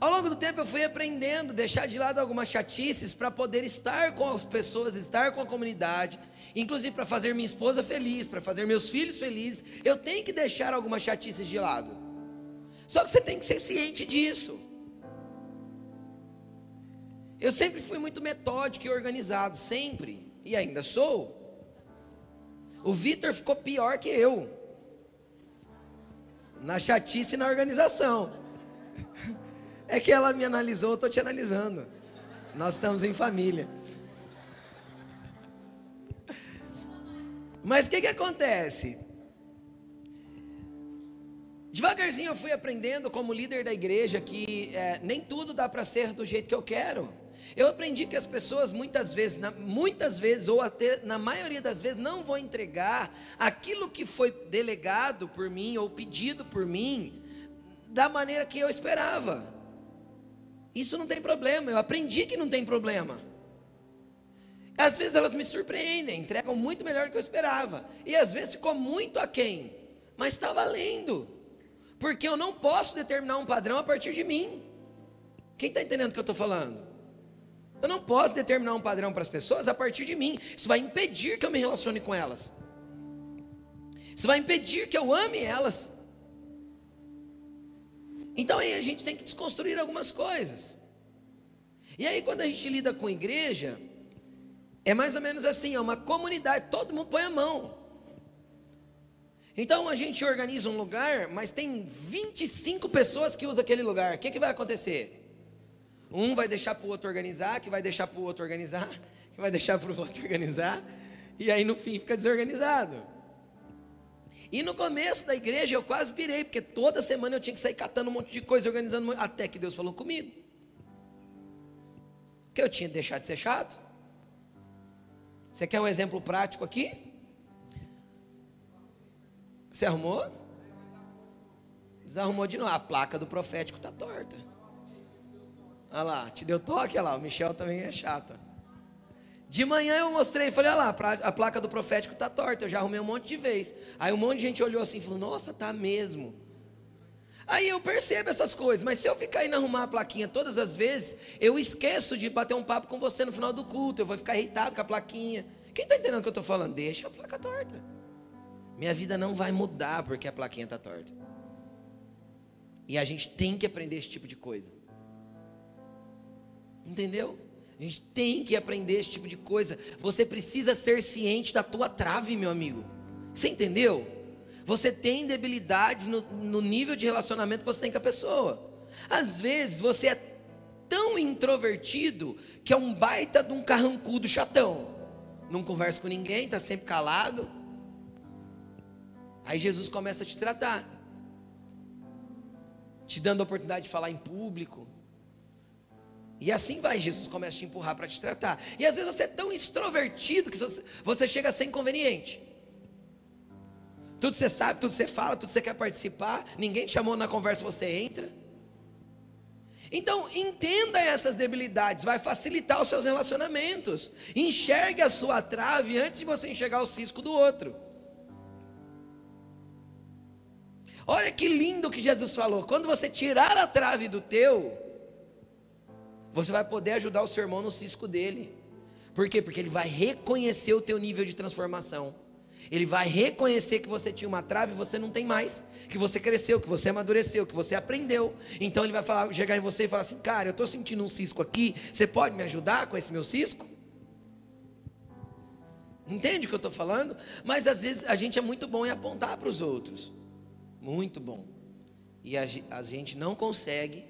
Ao longo do tempo eu fui aprendendo, deixar de lado algumas chatices para poder estar com as pessoas, estar com a comunidade, inclusive para fazer minha esposa feliz, para fazer meus filhos felizes. Eu tenho que deixar algumas chatices de lado. Só que você tem que ser ciente disso. Eu sempre fui muito metódico e organizado, sempre, e ainda sou. O Vitor ficou pior que eu, na chatice e na organização. É que ela me analisou, eu estou te analisando. Nós estamos em família. Mas o que, que acontece? Devagarzinho eu fui aprendendo como líder da igreja que é, nem tudo dá para ser do jeito que eu quero. Eu aprendi que as pessoas muitas vezes, muitas vezes ou até na maioria das vezes não vão entregar aquilo que foi delegado por mim ou pedido por mim da maneira que eu esperava. Isso não tem problema, eu aprendi que não tem problema. Às vezes elas me surpreendem, entregam muito melhor do que eu esperava. E às vezes ficou muito aquém, mas está valendo. Porque eu não posso determinar um padrão a partir de mim. Quem está entendendo o que eu estou falando? Eu não posso determinar um padrão para as pessoas a partir de mim. Isso vai impedir que eu me relacione com elas. Isso vai impedir que eu ame elas. Então aí a gente tem que desconstruir algumas coisas. E aí quando a gente lida com igreja, é mais ou menos assim, é uma comunidade, todo mundo põe a mão. Então a gente organiza um lugar, mas tem 25 pessoas que usam aquele lugar. O que, que vai acontecer? Um vai deixar para o outro organizar, que vai deixar para o outro organizar, que vai deixar para o outro organizar, e aí no fim fica desorganizado. E no começo da igreja eu quase pirei, porque toda semana eu tinha que sair catando um monte de coisa, organizando, até que Deus falou comigo. Que eu tinha deixado de ser chato. Você quer um exemplo prático aqui? Você arrumou? Desarrumou de novo. A placa do profético está torta. Olha lá, te deu toque, olha lá. O Michel também é chato. De manhã eu mostrei, falei, olha lá, a placa do profético está torta, eu já arrumei um monte de vez. Aí um monte de gente olhou assim e falou, nossa, tá mesmo. Aí eu percebo essas coisas, mas se eu ficar indo arrumar a plaquinha todas as vezes, eu esqueço de bater um papo com você no final do culto, eu vou ficar irritado com a plaquinha. Quem está entendendo o que eu estou falando? Deixa a placa torta. Minha vida não vai mudar porque a plaquinha está torta. E a gente tem que aprender esse tipo de coisa. Entendeu? A gente tem que aprender esse tipo de coisa. Você precisa ser ciente da tua trave, meu amigo. Você entendeu? Você tem debilidades no, no nível de relacionamento que você tem com a pessoa. Às vezes você é tão introvertido que é um baita de um carrancudo chatão. Não conversa com ninguém, está sempre calado. Aí Jesus começa a te tratar, te dando a oportunidade de falar em público, e assim vai, Jesus começa a te empurrar para te tratar. E às vezes você é tão extrovertido que você chega a ser inconveniente. Tudo você sabe, tudo você fala, tudo você quer participar, ninguém te chamou na conversa, você entra. Então, entenda essas debilidades, vai facilitar os seus relacionamentos. Enxergue a sua trave antes de você enxergar o cisco do outro. Olha que lindo que Jesus falou: quando você tirar a trave do teu, você vai poder ajudar o seu irmão no cisco dele. Por quê? Porque ele vai reconhecer o teu nível de transformação. Ele vai reconhecer que você tinha uma trave e você não tem mais, que você cresceu, que você amadureceu, que você aprendeu. Então ele vai falar, chegar em você e falar assim: "Cara, eu estou sentindo um cisco aqui, você pode me ajudar com esse meu cisco?" Entende o que eu estou falando? Mas às vezes a gente é muito bom em apontar para os outros. Muito bom. E a, a gente não consegue.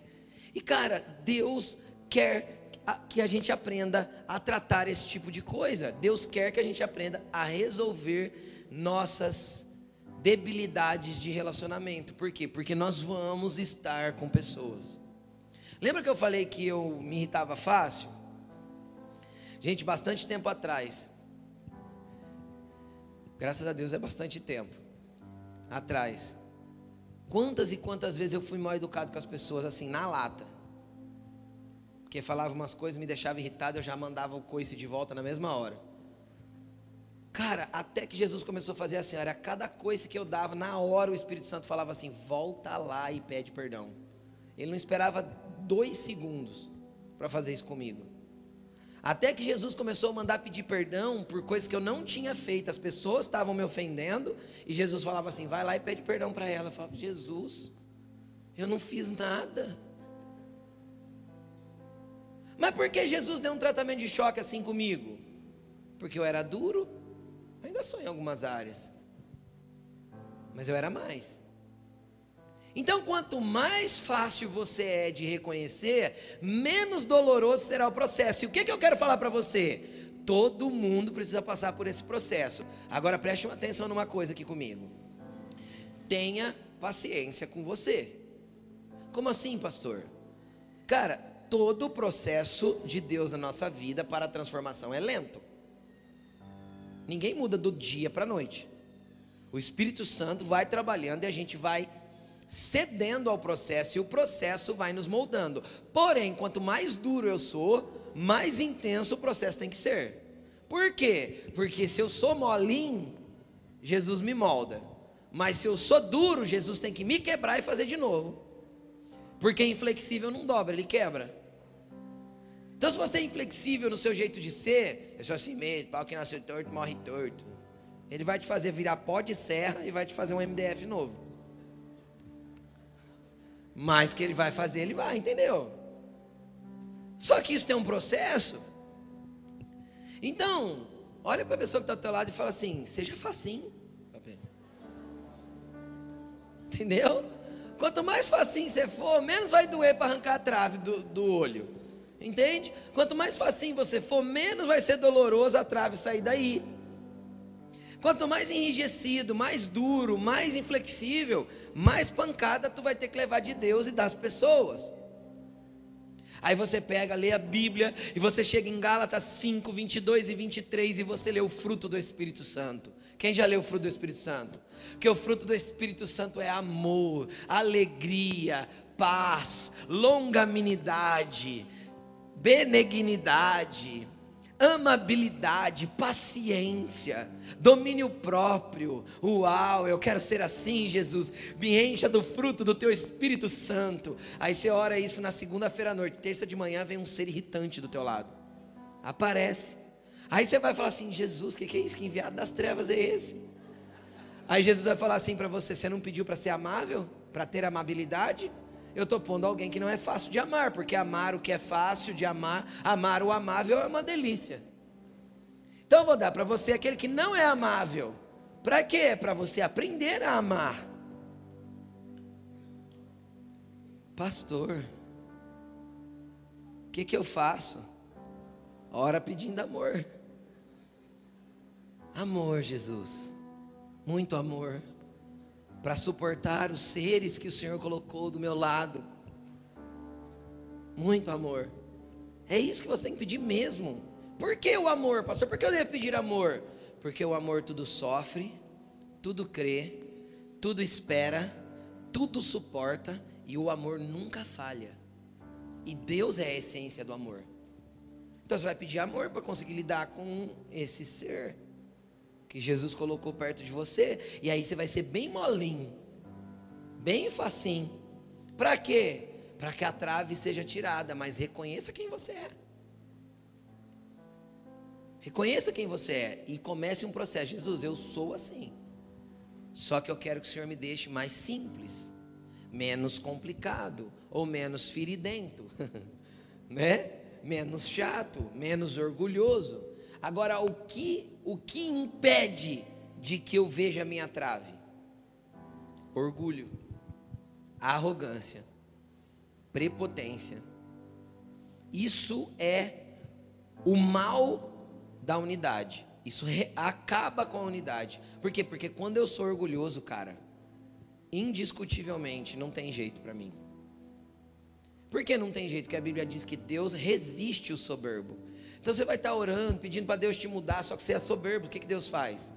E cara, Deus quer que a gente aprenda a tratar esse tipo de coisa. Deus quer que a gente aprenda a resolver nossas debilidades de relacionamento. Por quê? Porque nós vamos estar com pessoas. Lembra que eu falei que eu me irritava fácil? Gente, bastante tempo atrás. Graças a Deus é bastante tempo atrás. Quantas e quantas vezes eu fui mal educado com as pessoas assim na lata? Porque falava umas coisas, me deixava irritado, eu já mandava o coice de volta na mesma hora. Cara, até que Jesus começou a fazer assim, era cada coisa que eu dava, na hora o Espírito Santo falava assim: volta lá e pede perdão. Ele não esperava dois segundos para fazer isso comigo. Até que Jesus começou a mandar pedir perdão por coisas que eu não tinha feito, as pessoas estavam me ofendendo, e Jesus falava assim: vai lá e pede perdão para ela. Eu falava: Jesus, eu não fiz nada. Mas por que Jesus deu um tratamento de choque assim comigo? Porque eu era duro? Ainda sou em algumas áreas. Mas eu era mais. Então, quanto mais fácil você é de reconhecer, menos doloroso será o processo. E o que, que eu quero falar para você? Todo mundo precisa passar por esse processo. Agora preste atenção numa coisa aqui comigo. Tenha paciência com você. Como assim, pastor? Cara, todo o processo de Deus na nossa vida para a transformação é lento. Ninguém muda do dia para a noite. O Espírito Santo vai trabalhando e a gente vai cedendo ao processo e o processo vai nos moldando. Porém, quanto mais duro eu sou, mais intenso o processo tem que ser. Por quê? Porque se eu sou molinho, Jesus me molda. Mas se eu sou duro, Jesus tem que me quebrar e fazer de novo. Porque inflexível não dobra, ele quebra. Então, se você é inflexível no seu jeito de ser, é só assim mesmo, pau que nasceu torto, morre torto. Ele vai te fazer virar pó de serra e vai te fazer um MDF novo. Mas que ele vai fazer, ele vai, entendeu? Só que isso tem um processo. Então, olha para a pessoa que está ao teu lado e fala assim: seja facinho. Entendeu? Quanto mais facinho você for, menos vai doer para arrancar a trave do, do olho. Entende? Quanto mais facinho você for, menos vai ser doloroso a trave sair daí. Quanto mais enrijecido, mais duro, mais inflexível, mais pancada tu vai ter que levar de Deus e das pessoas. Aí você pega, lê a Bíblia e você chega em Gálatas 5, 22 e 23 e você lê o fruto do Espírito Santo. Quem já leu o fruto do Espírito Santo? Porque o fruto do Espírito Santo é amor, alegria, paz, longanimidade, benignidade, amabilidade, paciência, domínio próprio. Uau, eu quero ser assim, Jesus. Me encha do fruto do teu Espírito Santo. Aí você ora isso na segunda-feira à noite, terça de manhã vem um ser irritante do teu lado. Aparece. Aí você vai falar assim: Jesus, o que, que é isso? Que enviado das trevas é esse? Aí Jesus vai falar assim para você: Você não pediu para ser amável? Para ter amabilidade? Eu estou pondo alguém que não é fácil de amar, porque amar o que é fácil de amar, amar o amável é uma delícia. Então eu vou dar para você aquele que não é amável. Para quê? Para você aprender a amar. Pastor, o que, que eu faço? Ora pedindo amor. Amor, Jesus. Muito amor para suportar os seres que o Senhor colocou do meu lado. Muito amor. É isso que você tem que pedir mesmo. Por que o amor, pastor? Por que eu devo pedir amor? Porque o amor tudo sofre, tudo crê, tudo espera, tudo suporta e o amor nunca falha. E Deus é a essência do amor. Então você vai pedir amor para conseguir lidar com esse ser que Jesus colocou perto de você, e aí você vai ser bem molinho, bem facinho. Para quê? Para que a trave seja tirada, mas reconheça quem você é. Reconheça quem você é e comece um processo. Jesus, eu sou assim. Só que eu quero que o Senhor me deixe mais simples, menos complicado ou menos feridento, né? Menos chato, menos orgulhoso. Agora, o que, o que impede de que eu veja a minha trave? Orgulho, arrogância, prepotência. Isso é o mal da unidade. Isso acaba com a unidade. Por quê? Porque quando eu sou orgulhoso, cara, indiscutivelmente não tem jeito para mim. Por que não tem jeito? Porque a Bíblia diz que Deus resiste o soberbo. Então você vai estar orando, pedindo para Deus te mudar, só que você é soberbo. O que, que Deus faz?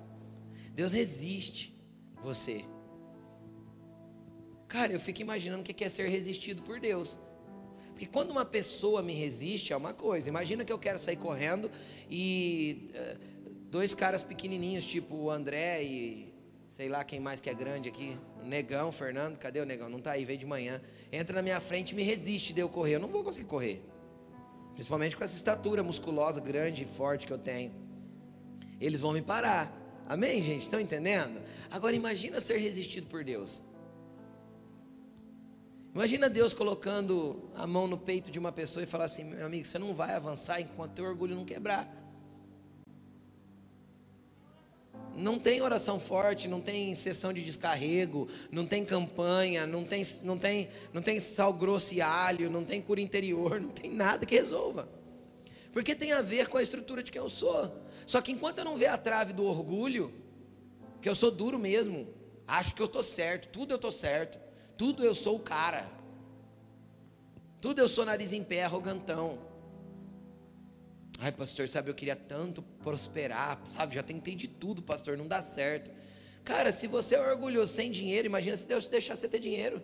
Deus resiste você. Cara, eu fico imaginando o que é ser resistido por Deus. Porque quando uma pessoa me resiste é uma coisa. Imagina que eu quero sair correndo e uh, dois caras pequenininhos, tipo o André e sei lá quem mais que é grande aqui, o Negão, Fernando, cadê o Negão? Não está aí, veio de manhã. Entra na minha frente e me resiste de eu correr. Eu não vou conseguir correr. Principalmente com essa estatura musculosa, grande e forte que eu tenho. Eles vão me parar. Amém, gente? Estão entendendo? Agora imagina ser resistido por Deus. Imagina Deus colocando a mão no peito de uma pessoa e falar assim: meu amigo, você não vai avançar enquanto teu orgulho não quebrar. Não tem oração forte, não tem sessão de descarrego, não tem campanha, não tem, não tem, não tem sal grosso e alho, não tem cura interior, não tem nada que resolva. Porque tem a ver com a estrutura de quem eu sou. Só que enquanto eu não ver a trave do orgulho, que eu sou duro mesmo, acho que eu estou certo, tudo eu estou certo, tudo eu sou o cara, tudo eu sou nariz em pé, arrogantão. Ai, pastor, sabe, eu queria tanto prosperar, sabe? Já tentei de tudo, pastor, não dá certo. Cara, se você é orgulhoso sem dinheiro, imagina se Deus deixar você ter dinheiro.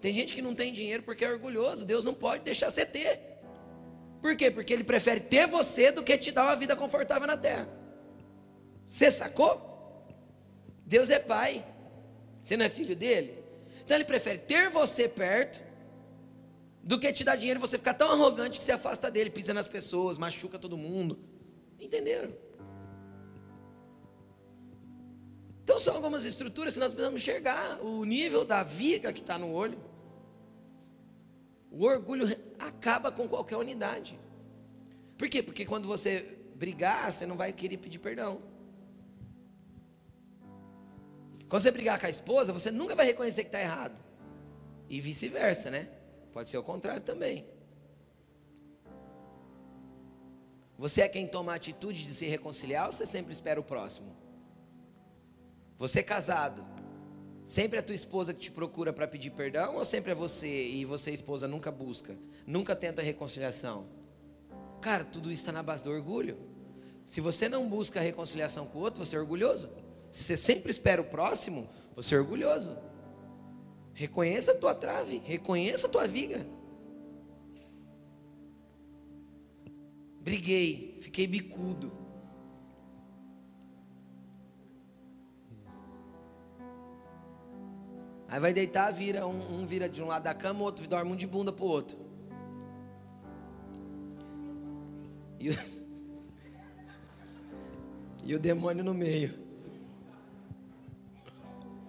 Tem gente que não tem dinheiro porque é orgulhoso. Deus não pode deixar você ter. Por quê? Porque Ele prefere ter você do que te dar uma vida confortável na terra. Você sacou? Deus é pai. Você não é filho dele? Então Ele prefere ter você perto do que te dar dinheiro e você ficar tão arrogante que se afasta dele, pisa nas pessoas, machuca todo mundo. Entenderam? Então são algumas estruturas que nós precisamos enxergar o nível da viga que está no olho. O orgulho acaba com qualquer unidade. Por quê? Porque quando você brigar, você não vai querer pedir perdão. Quando você brigar com a esposa, você nunca vai reconhecer que está errado. E vice-versa, né? Pode ser o contrário também. Você é quem toma a atitude de se reconciliar ou você sempre espera o próximo? Você é casado, sempre é a tua esposa que te procura para pedir perdão ou sempre é você e você, esposa, nunca busca, nunca tenta reconciliação? Cara, tudo isso está na base do orgulho. Se você não busca reconciliação com o outro, você é orgulhoso. Se você sempre espera o próximo, você é orgulhoso. Reconheça a tua trave, reconheça a tua viga. Briguei, fiquei bicudo. Aí vai deitar, vira um, um vira de um lado da cama, o outro dorme um de bunda pro outro. E o, e o demônio no meio.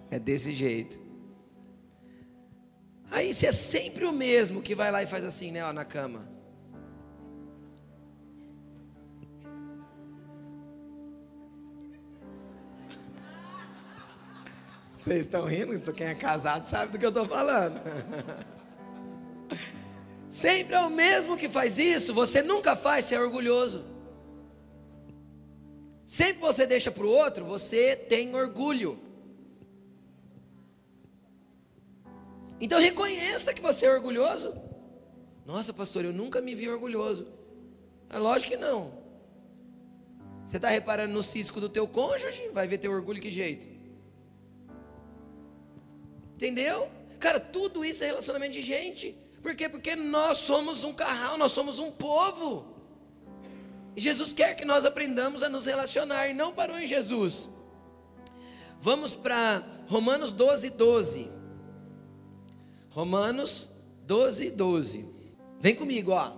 É desse jeito. Aí você é sempre o mesmo que vai lá e faz assim, né, ó, na cama. Vocês estão rindo? Quem é casado sabe do que eu estou falando. Sempre é o mesmo que faz isso, você nunca faz, você é orgulhoso. Sempre você deixa para o outro, você tem orgulho. Então reconheça que você é orgulhoso. Nossa, pastor, eu nunca me vi orgulhoso. É lógico que não. Você está reparando no cisco do teu cônjuge, vai ver teu orgulho que jeito. Entendeu? Cara, tudo isso é relacionamento de gente. Por quê? Porque nós somos um carral, nós somos um povo. E Jesus quer que nós aprendamos a nos relacionar, e não parou em Jesus. Vamos para Romanos 12, 12. Romanos 12, 12. Vem comigo, ó.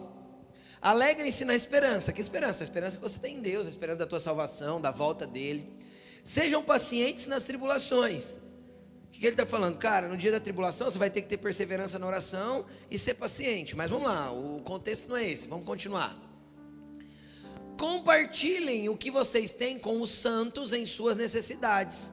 Alegrem-se na esperança. Que esperança? A esperança que você tem em Deus, a esperança da tua salvação, da volta dele. Sejam pacientes nas tribulações o que ele está falando? Cara, no dia da tribulação você vai ter que ter perseverança na oração e ser paciente. Mas vamos lá, o contexto não é esse. Vamos continuar. Compartilhem o que vocês têm com os santos em suas necessidades.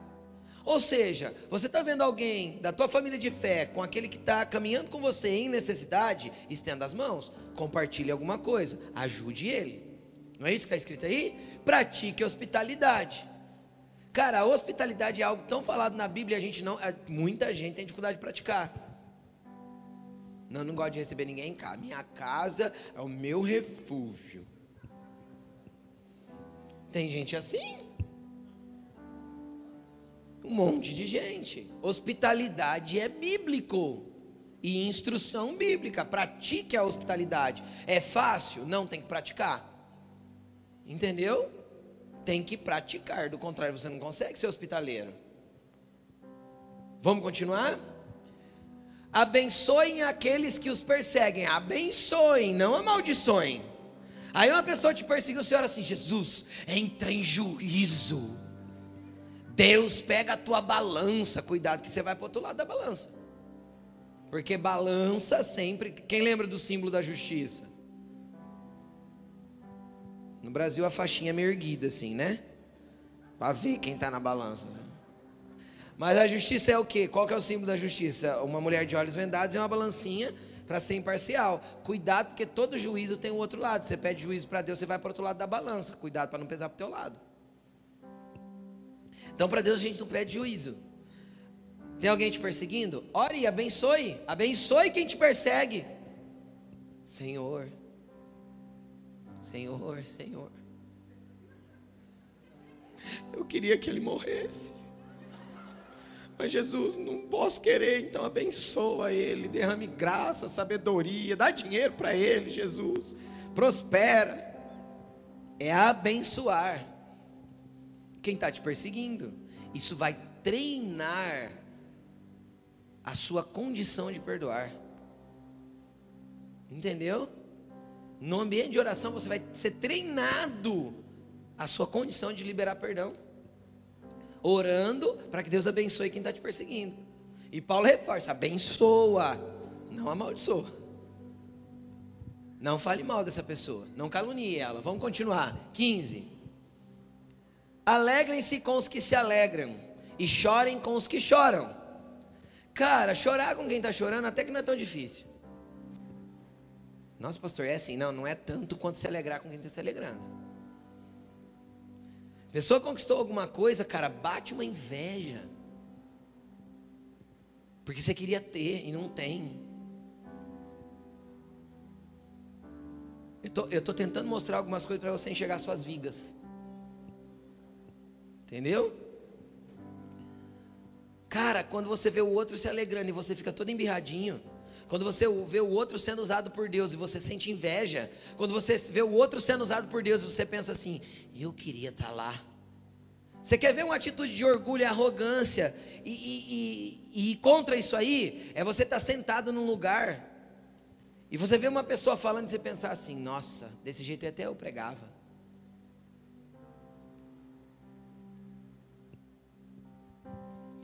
Ou seja, você está vendo alguém da tua família de fé com aquele que está caminhando com você em necessidade, estenda as mãos, compartilhe alguma coisa, ajude ele. Não é isso que está escrito aí? Pratique hospitalidade. Cara, a hospitalidade é algo tão falado na Bíblia, a gente não, muita gente tem dificuldade de praticar. Não, não gosto de receber ninguém em casa. Minha casa é o meu refúgio. Tem gente assim? Um monte de gente. Hospitalidade é bíblico e instrução bíblica. Pratique a hospitalidade. É fácil? Não tem que praticar. Entendeu? tem que praticar, do contrário você não consegue ser hospitaleiro. Vamos continuar? Abençoem aqueles que os perseguem, abençoem, não amaldiçoem. Aí uma pessoa te perseguiu, o Senhor assim, Jesus, entra em juízo. Deus pega a tua balança, cuidado que você vai para o outro lado da balança. Porque balança sempre. Quem lembra do símbolo da justiça? No Brasil a faixinha é meio erguida assim, né? Para ver quem está na balança. Assim. Mas a justiça é o quê? Qual que é o símbolo da justiça? Uma mulher de olhos vendados e uma balancinha para ser imparcial. Cuidado, porque todo juízo tem o outro lado. Você pede juízo para Deus, você vai para o outro lado da balança. Cuidado para não pesar para o teu lado. Então, para Deus a gente não pede juízo. Tem alguém te perseguindo? Ore e abençoe. Abençoe quem te persegue. Senhor, Senhor, Senhor. Eu queria que ele morresse. Mas Jesus, não posso querer, então abençoa ele, derrame graça, sabedoria, dá dinheiro para ele, Jesus. Prospera. É abençoar quem está te perseguindo. Isso vai treinar a sua condição de perdoar. Entendeu? No ambiente de oração você vai ser treinado a sua condição de liberar perdão. Orando para que Deus abençoe quem está te perseguindo. E Paulo reforça: abençoa, não amaldiçoa. Não fale mal dessa pessoa, não calunie ela. Vamos continuar. 15. Alegrem-se com os que se alegram, e chorem com os que choram. Cara, chorar com quem está chorando até que não é tão difícil. Nossa, pastor, é assim? Não, não é tanto quanto se alegrar com quem está se alegrando. Pessoa conquistou alguma coisa, cara, bate uma inveja. Porque você queria ter e não tem. Eu tô, estou tô tentando mostrar algumas coisas para você enxergar suas vigas. Entendeu? Cara, quando você vê o outro se alegrando e você fica todo embirradinho, quando você vê o outro sendo usado por Deus e você sente inveja, quando você vê o outro sendo usado por Deus e você pensa assim: eu queria estar lá. Você quer ver uma atitude de orgulho e arrogância e, e, e, e contra isso aí? É você estar sentado num lugar e você vê uma pessoa falando e você pensar assim: nossa, desse jeito até eu pregava.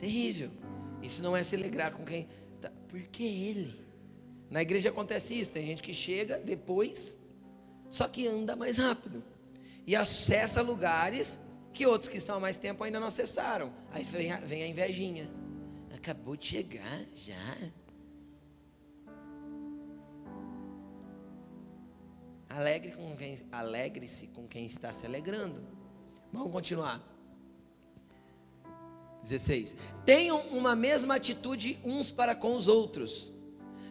Terrível. Isso não é se alegrar com quem. Tá, porque ele. Na igreja acontece isso. Tem gente que chega depois, só que anda mais rápido. E acessa lugares que outros que estão há mais tempo ainda não acessaram. Aí vem a, vem a invejinha. Acabou de chegar já. Alegre com alegre-se com quem está se alegrando. Vamos continuar. 16. Tenham uma mesma atitude uns para com os outros.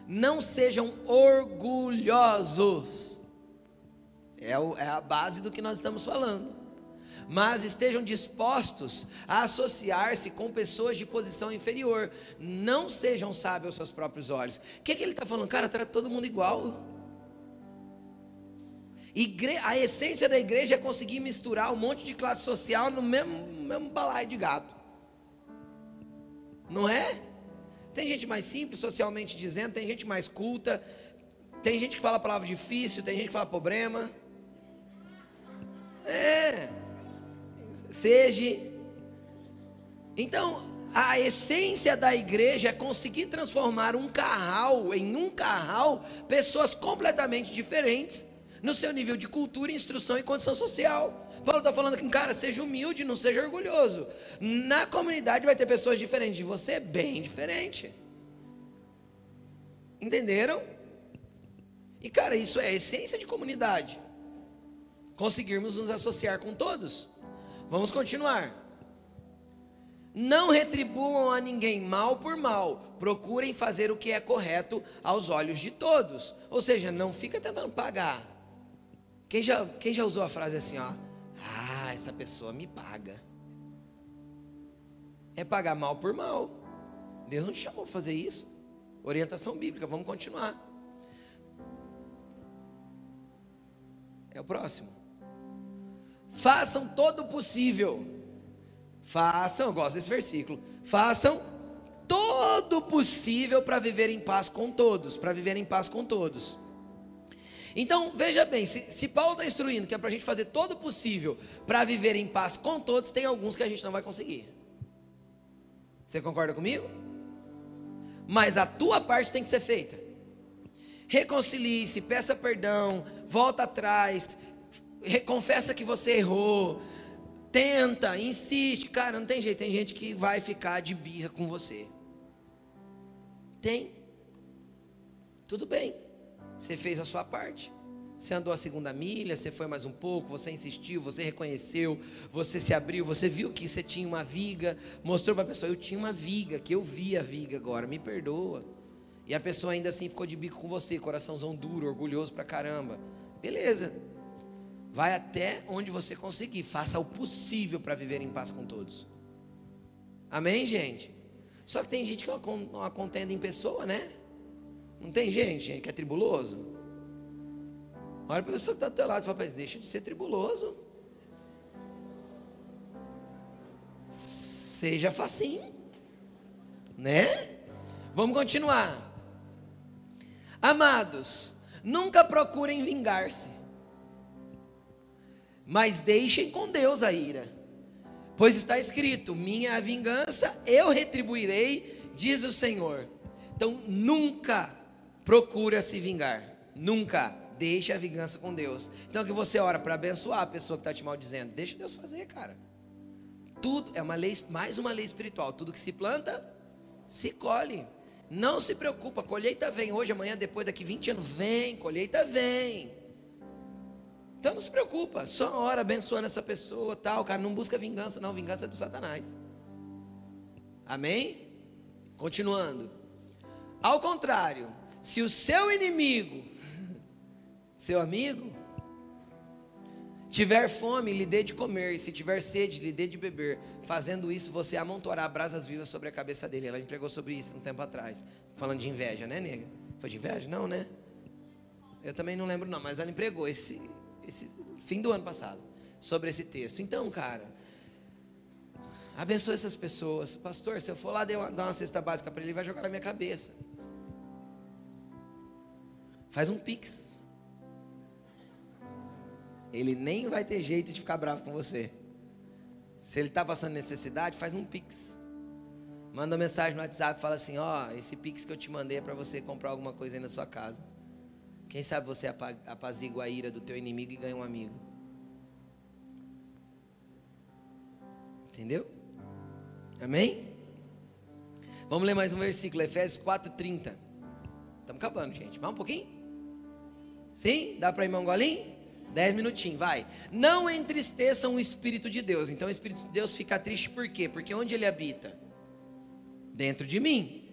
Não sejam orgulhosos. É, o, é a base do que nós estamos falando. Mas estejam dispostos a associar-se com pessoas de posição inferior. Não sejam sábios aos seus próprios olhos. O que, que ele está falando? Cara, trata todo mundo igual. Igre... A essência da igreja é conseguir misturar um monte de classe social no mesmo, mesmo balaio de gato. Não é? Tem gente mais simples, socialmente dizendo, tem gente mais culta, tem gente que fala palavra difícil, tem gente que fala problema. É. Seja. Então, a essência da igreja é conseguir transformar um carral em um carral, pessoas completamente diferentes, no seu nível de cultura, instrução e condição social. Paulo está falando que, cara, seja humilde, não seja orgulhoso. Na comunidade vai ter pessoas diferentes de você, bem diferente. Entenderam? E, cara, isso é a essência de comunidade. Conseguirmos nos associar com todos. Vamos continuar. Não retribuam a ninguém mal por mal. Procurem fazer o que é correto aos olhos de todos. Ou seja, não fica tentando pagar. Quem já, quem já usou a frase assim, ó? Ah, essa pessoa me paga. É pagar mal por mal. Deus não te chamou para fazer isso. Orientação bíblica, vamos continuar. É o próximo. Façam todo o possível. Façam, eu gosto desse versículo. Façam todo o possível para viver em paz com todos, para viver em paz com todos. Então, veja bem, se, se Paulo está instruindo que é para a gente fazer todo o possível para viver em paz com todos, tem alguns que a gente não vai conseguir. Você concorda comigo? Mas a tua parte tem que ser feita. Reconcilie-se, peça perdão, volta atrás, confessa que você errou, tenta, insiste. Cara, não tem jeito, tem gente que vai ficar de birra com você. Tem. Tudo bem. Você fez a sua parte. Você andou a segunda milha, você foi mais um pouco, você insistiu, você reconheceu, você se abriu, você viu que você tinha uma viga, mostrou para a pessoa: Eu tinha uma viga, que eu vi a viga agora, me perdoa. E a pessoa ainda assim ficou de bico com você, coraçãozão duro, orgulhoso pra caramba. Beleza. Vai até onde você conseguir, faça o possível para viver em paz com todos. Amém, gente? Só que tem gente que é uma contenda em pessoa, né? Não tem gente, gente que é tribuloso? Olha para a pessoa que está do teu lado e fala, deixa de ser tribuloso. Seja facinho. Né? Vamos continuar. Amados, nunca procurem vingar-se, mas deixem com Deus a ira, pois está escrito: minha vingança, eu retribuirei, diz o Senhor. Então nunca procura se vingar. Nunca. Deixa a vingança com Deus. Então que você ora para abençoar a pessoa que está te maldizendo. Deixa Deus fazer, cara. Tudo é uma lei, mais uma lei espiritual. Tudo que se planta, se colhe. Não se preocupa, colheita vem hoje, amanhã, depois, daqui 20 anos, vem, colheita vem. Então não se preocupa, só ora abençoando essa pessoa, tal, cara, não busca vingança, não, vingança é do Satanás. Amém? Continuando. Ao contrário, se o seu inimigo, seu amigo, tiver fome, lhe dê de comer, e se tiver sede, lhe dê de beber. Fazendo isso, você amontoará brasas vivas sobre a cabeça dele. Ela empregou sobre isso um tempo atrás, falando de inveja, né, nega? Foi de inveja? Não, né? Eu também não lembro, não, mas ela empregou esse, esse fim do ano passado sobre esse texto. Então, cara, abençoe essas pessoas. Pastor, se eu for lá dar uma, cesta básica para ele, ele vai jogar na minha cabeça. Faz um pix. Ele nem vai ter jeito de ficar bravo com você. Se ele está passando necessidade, faz um pix. Manda uma mensagem no WhatsApp fala assim: Ó, oh, esse pix que eu te mandei é para você comprar alguma coisa aí na sua casa. Quem sabe você apazigua a ira do teu inimigo e ganha um amigo. Entendeu? Amém? Vamos ler mais um versículo, Efésios 4:30. Estamos acabando, gente. Mais um pouquinho? Sim? Dá para ir um? Dez minutinhos, vai. Não entristeçam o Espírito de Deus. Então o Espírito de Deus fica triste por quê? Porque onde ele habita? Dentro de mim.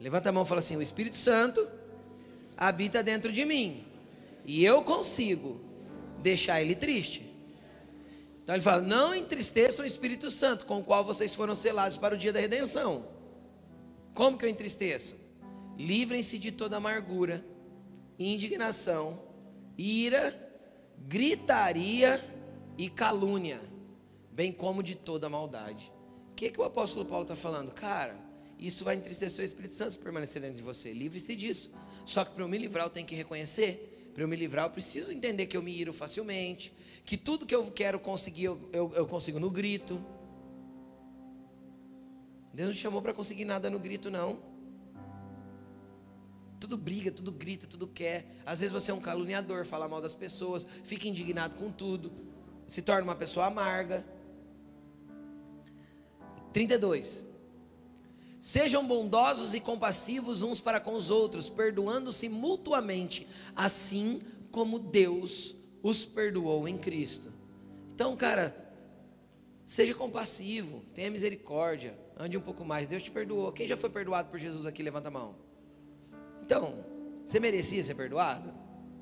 Levanta a mão e fala assim: o Espírito Santo habita dentro de mim. E eu consigo deixar ele triste. Então ele fala: Não entristeçam o Espírito Santo, com o qual vocês foram selados para o dia da redenção. Como que eu entristeço? Livrem-se de toda amargura, indignação, ira, gritaria e calúnia, bem como de toda maldade. O que, que o apóstolo Paulo está falando? Cara, isso vai entristecer o Espírito Santo se permanecer dentro de você. Livre-se disso. Só que para eu me livrar, eu tenho que reconhecer. Para eu me livrar, eu preciso entender que eu me iro facilmente. Que tudo que eu quero conseguir, eu, eu, eu consigo no grito. Deus não chamou para conseguir nada no grito, não. Tudo briga, tudo grita, tudo quer. Às vezes você é um caluniador, fala mal das pessoas, fica indignado com tudo, se torna uma pessoa amarga. 32. Sejam bondosos e compassivos uns para com os outros, perdoando-se mutuamente, assim como Deus os perdoou em Cristo. Então, cara, seja compassivo, tenha misericórdia, ande um pouco mais. Deus te perdoou. Quem já foi perdoado por Jesus aqui? Levanta a mão. Então, você merecia ser perdoado?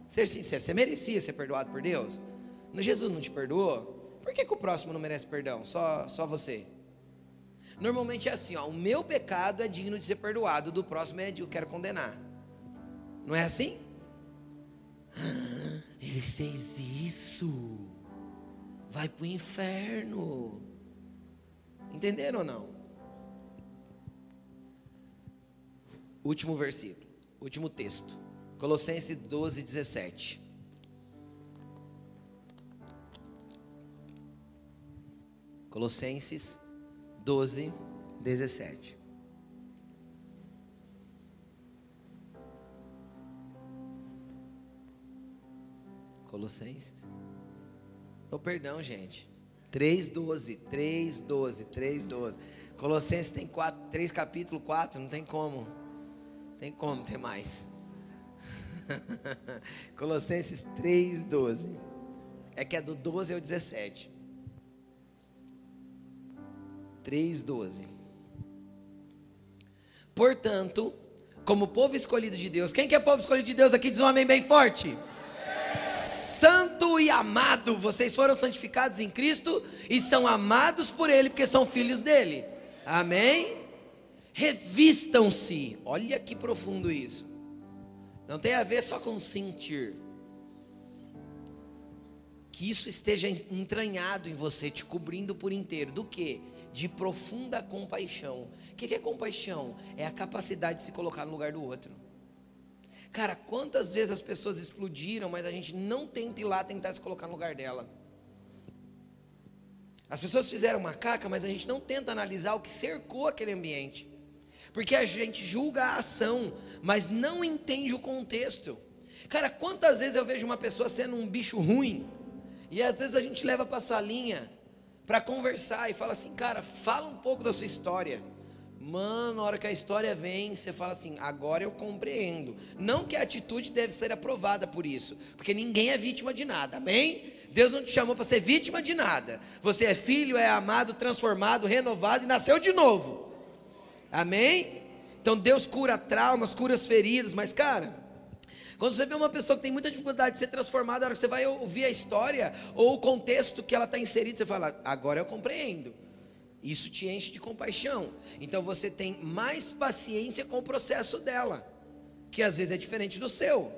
Ser sincero, você merecia ser perdoado por Deus? Jesus não te perdoou? Por que, que o próximo não merece perdão? Só, só você? Normalmente é assim, ó, o meu pecado é digno de ser perdoado, do próximo é de eu quero condenar. Não é assim? Ah, ele fez isso. Vai para o inferno. Entenderam ou não? Último versículo, último texto. Colossenses 12, 17. Colossenses 12, 17. Colossenses. Oh, perdão, gente. 3,12, 3,12, 3,12. Colossenses tem quatro, três capítulos, quatro, não tem como. Tem como ter mais. Colossenses 3,12. É que é do 12 ao 17. 3,12. Portanto, como povo escolhido de Deus, quem que é povo escolhido de Deus aqui? Diz um amém bem forte. Santo e amado, vocês foram santificados em Cristo e são amados por Ele, porque são filhos dele. Amém? Revistam-se, olha que profundo isso. Não tem a ver só com sentir. Que isso esteja entranhado em você, te cobrindo por inteiro. Do que? de profunda compaixão. O que é compaixão? É a capacidade de se colocar no lugar do outro. Cara, quantas vezes as pessoas explodiram, mas a gente não tenta ir lá tentar se colocar no lugar dela. As pessoas fizeram uma caca, mas a gente não tenta analisar o que cercou aquele ambiente. Porque a gente julga a ação, mas não entende o contexto. Cara, quantas vezes eu vejo uma pessoa sendo um bicho ruim, e às vezes a gente leva para a salinha, para conversar e fala assim, cara, fala um pouco da sua história. Mano, na hora que a história vem, você fala assim, agora eu compreendo. Não que a atitude deve ser aprovada por isso, porque ninguém é vítima de nada, amém? Deus não te chamou para ser vítima de nada. Você é filho, é amado, transformado, renovado e nasceu de novo, amém? Então Deus cura traumas, cura as feridas, mas cara, quando você vê uma pessoa que tem muita dificuldade de ser transformada, na hora que você vai ouvir a história ou o contexto que ela está inserida, você fala: agora eu compreendo. Isso te enche de compaixão. Então você tem mais paciência com o processo dela. que às vezes é diferente do seu.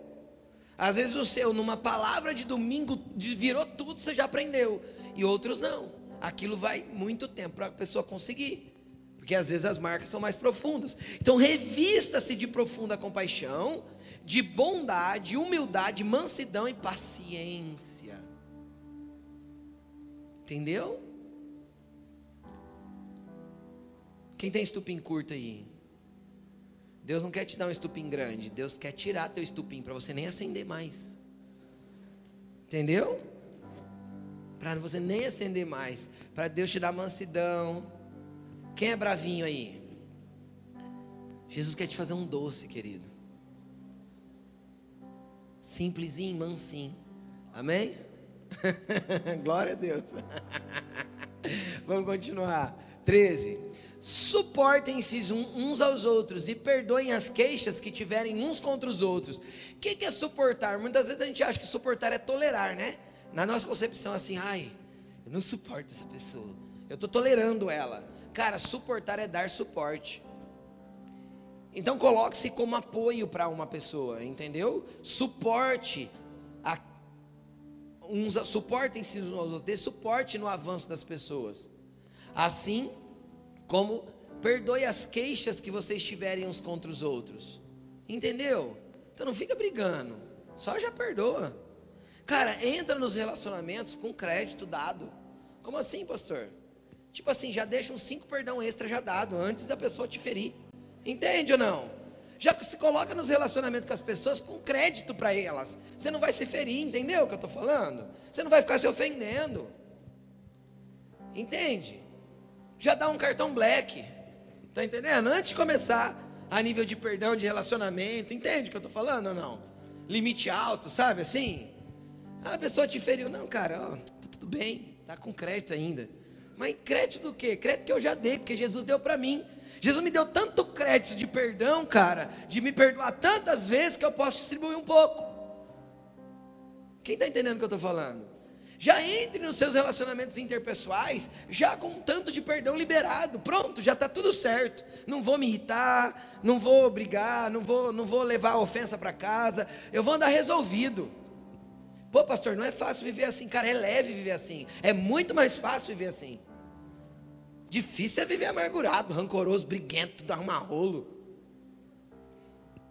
Às vezes o seu, numa palavra de domingo, virou tudo, você já aprendeu. E outros não. Aquilo vai muito tempo para a pessoa conseguir. Porque às vezes as marcas são mais profundas. Então, revista-se de profunda compaixão, de bondade, humildade, mansidão e paciência. Entendeu? Quem tem estupim curto aí? Deus não quer te dar um estupim grande, Deus quer tirar teu estupim para você nem acender mais. Entendeu? Para você nem acender mais, para Deus te dar mansidão. Quem é bravinho aí? Jesus quer te fazer um doce, querido. Simplesinho, mansinho. Amém? Glória a Deus. Vamos continuar. 13. Suportem-se uns aos outros e perdoem as queixas que tiverem uns contra os outros. O que, é suportar? Muitas vezes a gente acha que suportar é tolerar, né? Na nossa concepção, assim, ai, eu não suporto essa pessoa. Eu estou tolerando ela. Cara, suportar é dar suporte. Então coloque-se como apoio para uma pessoa, entendeu? Suporte a, uns, suportem-se uns aos outros, dê suporte no avanço das pessoas. Assim como perdoe as queixas que vocês tiverem uns contra os outros. Entendeu? Então não fica brigando, só já perdoa. Cara, entra nos relacionamentos com crédito dado. Como assim, pastor? Tipo assim, já deixa uns cinco perdão extra já dado antes da pessoa te ferir. Entende ou não? Já se coloca nos relacionamentos com as pessoas com crédito para elas. Você não vai se ferir, entendeu o que eu estou falando? Você não vai ficar se ofendendo. Entende? Já dá um cartão black. Está entendendo? Antes de começar a nível de perdão, de relacionamento, entende o que eu estou falando ou não? Limite alto, sabe assim? A pessoa te feriu. Não, cara, ó, tá tudo bem, tá com crédito ainda. Mas crédito do quê? Crédito que eu já dei, porque Jesus deu para mim. Jesus me deu tanto crédito de perdão, cara, de me perdoar tantas vezes que eu posso distribuir um pouco. Quem está entendendo o que eu estou falando? Já entre nos seus relacionamentos interpessoais, já com um tanto de perdão liberado. Pronto, já está tudo certo. Não vou me irritar, não vou brigar, não vou, não vou levar a ofensa para casa. Eu vou andar resolvido. Pô, pastor, não é fácil viver assim, cara, é leve viver assim. É muito mais fácil viver assim. Difícil é viver amargurado, rancoroso, briguento, dar uma rolo.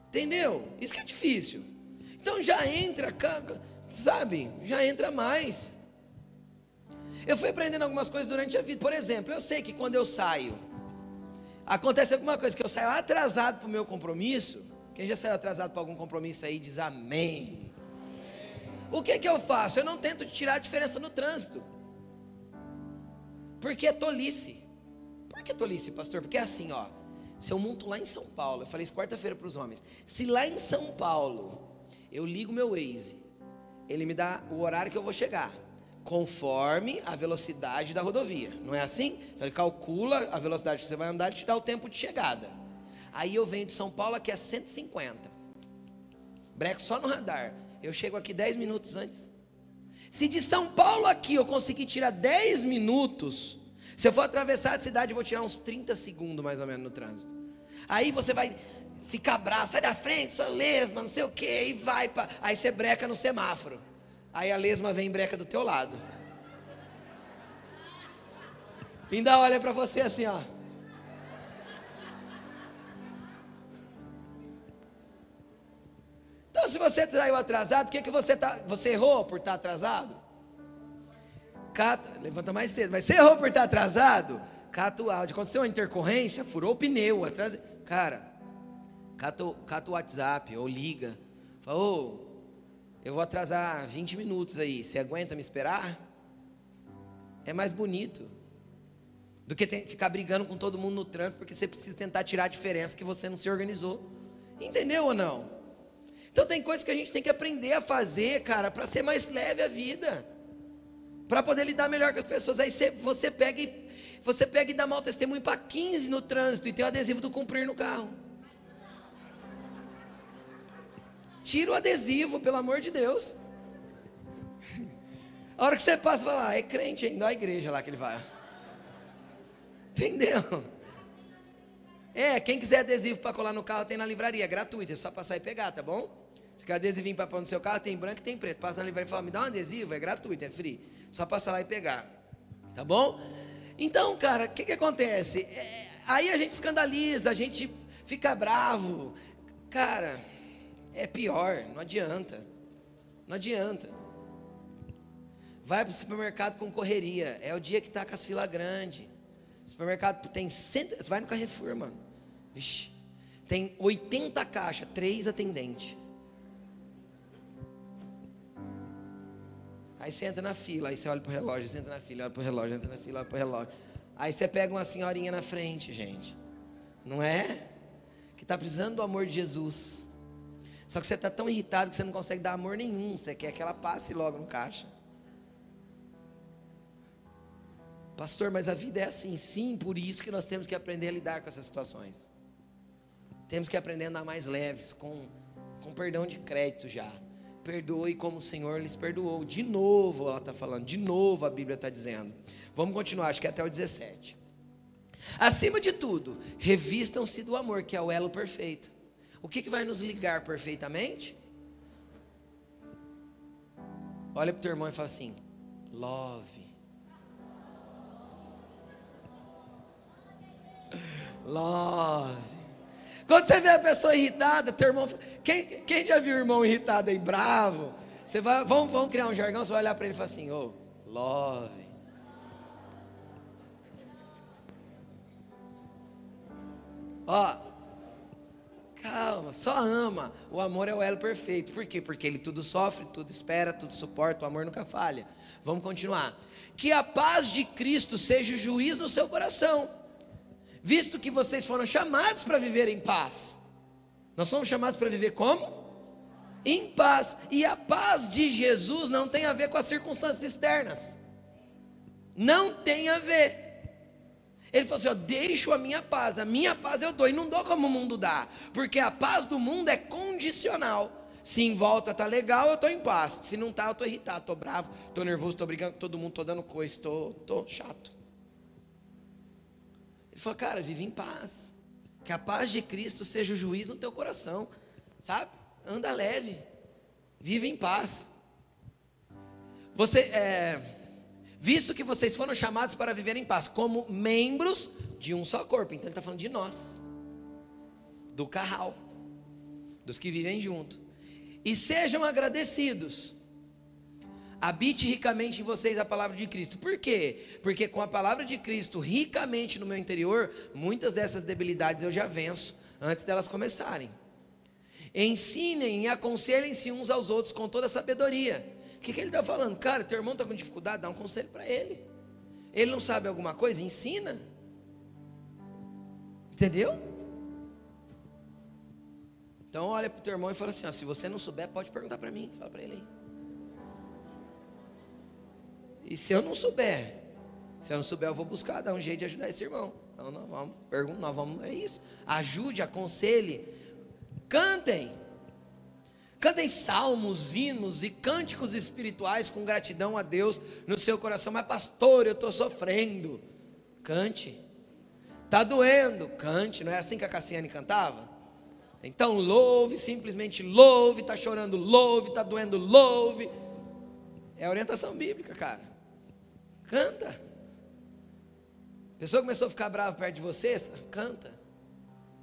Entendeu? Isso que é difícil. Então já entra, sabe? Já entra mais. Eu fui aprendendo algumas coisas durante a vida. Por exemplo, eu sei que quando eu saio, acontece alguma coisa que eu saio atrasado para o meu compromisso. Quem já saiu atrasado para algum compromisso aí diz amém. O que que eu faço? Eu não tento tirar a diferença no trânsito. Porque é tolice. Por que tolice, pastor? Porque é assim, ó. Se eu monto lá em São Paulo, eu falei isso quarta-feira para os homens. Se lá em São Paulo eu ligo meu Waze, ele me dá o horário que eu vou chegar, conforme a velocidade da rodovia. Não é assim? Então ele calcula a velocidade que você vai andar e te dá o tempo de chegada. Aí eu venho de São Paulo aqui a 150. Breco só no radar. Eu chego aqui 10 minutos antes. Se de São Paulo aqui eu conseguir tirar 10 minutos, se eu for atravessar a cidade, eu vou tirar uns 30 segundos mais ou menos no trânsito. Aí você vai ficar bravo, sai da frente, sou lesma, não sei o que, e vai para. Aí você breca no semáforo. Aí a lesma vem e breca do teu lado. Ainda olha para você assim, ó. Então, se você saiu atrasado, o que, que você tá? Você errou por estar atrasado? Cata, levanta mais cedo. Mas você errou por estar atrasado? Cata o áudio. Aconteceu uma intercorrência, furou o pneu. Atrás... Cara, cata, cata o WhatsApp ou liga. Fala, ô, eu vou atrasar 20 minutos aí. Você aguenta me esperar? É mais bonito do que ficar brigando com todo mundo no trânsito porque você precisa tentar tirar a diferença que você não se organizou. Entendeu ou não? Então tem coisas que a gente tem que aprender a fazer, cara, para ser mais leve a vida para poder lidar melhor com as pessoas. Aí você, você pega e você pega e dá mau testemunho para 15 no trânsito e tem o adesivo do cumprir no carro. Tira o adesivo, pelo amor de Deus. A hora que você passa, vai lá, ah, é crente ainda, a igreja lá que ele vai. Entendeu? É, quem quiser adesivo para colar no carro tem na livraria, é gratuito, é só passar e pegar, tá bom? Se quer adesivinho para pôr no seu carro, tem branco e tem preto. Passa na livraria e fala, me dá um adesivo, é gratuito, é free. Só passar lá e pegar. Tá bom? Então, cara, o que, que acontece? É, aí a gente escandaliza, a gente fica bravo. Cara, é pior, não adianta. Não adianta. Vai para o supermercado com correria. É o dia que está com as filas grandes. Supermercado tem cento. Vai no Carrefour, mano. Vixe. Tem 80 caixas, três atendentes. Aí você entra na fila, aí você olha pro relógio, você entra na fila, olha pro relógio, entra na fila, olha pro relógio. Aí você pega uma senhorinha na frente, gente. Não é? Que está precisando do amor de Jesus. Só que você está tão irritado que você não consegue dar amor nenhum. Você quer que ela passe logo no caixa. Pastor, mas a vida é assim. Sim, por isso que nós temos que aprender a lidar com essas situações. Temos que aprender a andar mais leves, com, com perdão de crédito já perdoe como o Senhor lhes perdoou. De novo, ela está falando, de novo a Bíblia está dizendo. Vamos continuar, acho que é até o 17. Acima de tudo, revistam-se do amor, que é o elo perfeito. O que, que vai nos ligar perfeitamente? Olha para o teu irmão e fala assim: love. Love. Quando você vê a pessoa irritada, teu irmão. Quem, quem já viu o irmão irritado aí, bravo? Você vai, vamos, vamos criar um jargão, você vai olhar para ele e falar assim, ô, oh, love. Ó, calma, só ama. O amor é o elo perfeito. Por quê? Porque ele tudo sofre, tudo espera, tudo suporta, o amor nunca falha. Vamos continuar. Que a paz de Cristo seja o juiz no seu coração visto que vocês foram chamados para viver em paz. Nós somos chamados para viver como? Em paz. E a paz de Jesus não tem a ver com as circunstâncias externas. Não tem a ver. Ele falou assim: ó, deixo a minha paz, a minha paz eu dou, e não dou como o mundo dá, porque a paz do mundo é condicional. Se em volta tá legal, eu estou em paz. Se não tá, eu estou irritado, estou bravo, estou nervoso, estou brigando todo mundo, estou dando coisa, estou chato. Falou, cara, vive em paz. Que a paz de Cristo seja o juiz no teu coração. Sabe? Anda leve. Vive em paz. Você, é, visto que vocês foram chamados para viver em paz, como membros de um só corpo. Então ele está falando de nós. Do carral. Dos que vivem junto. E sejam agradecidos habite ricamente em vocês a palavra de Cristo. Por quê? Porque com a palavra de Cristo ricamente no meu interior, muitas dessas debilidades eu já venço antes delas começarem. Ensinem e aconselhem-se uns aos outros com toda a sabedoria. O que, que ele está falando? Cara, teu irmão está com dificuldade, dá um conselho para ele. Ele não sabe alguma coisa? Ensina. Entendeu? Então olha para o teu irmão e fala assim: ó, se você não souber, pode perguntar para mim. Fala para ele aí. E se eu não souber, se eu não souber, eu vou buscar, dar um jeito de ajudar esse irmão. Então nós vamos, pergunta, nós vamos, é isso. Ajude, aconselhe, cantem. Cantem salmos, hinos e cânticos espirituais com gratidão a Deus no seu coração. Mas, pastor, eu estou sofrendo. Cante. Está doendo. Cante. Não é assim que a Cassiane cantava? Então, louve, simplesmente louve. Está chorando, louve. Está doendo, louve. É orientação bíblica, cara. Canta. A pessoa começou a ficar brava perto de você, canta.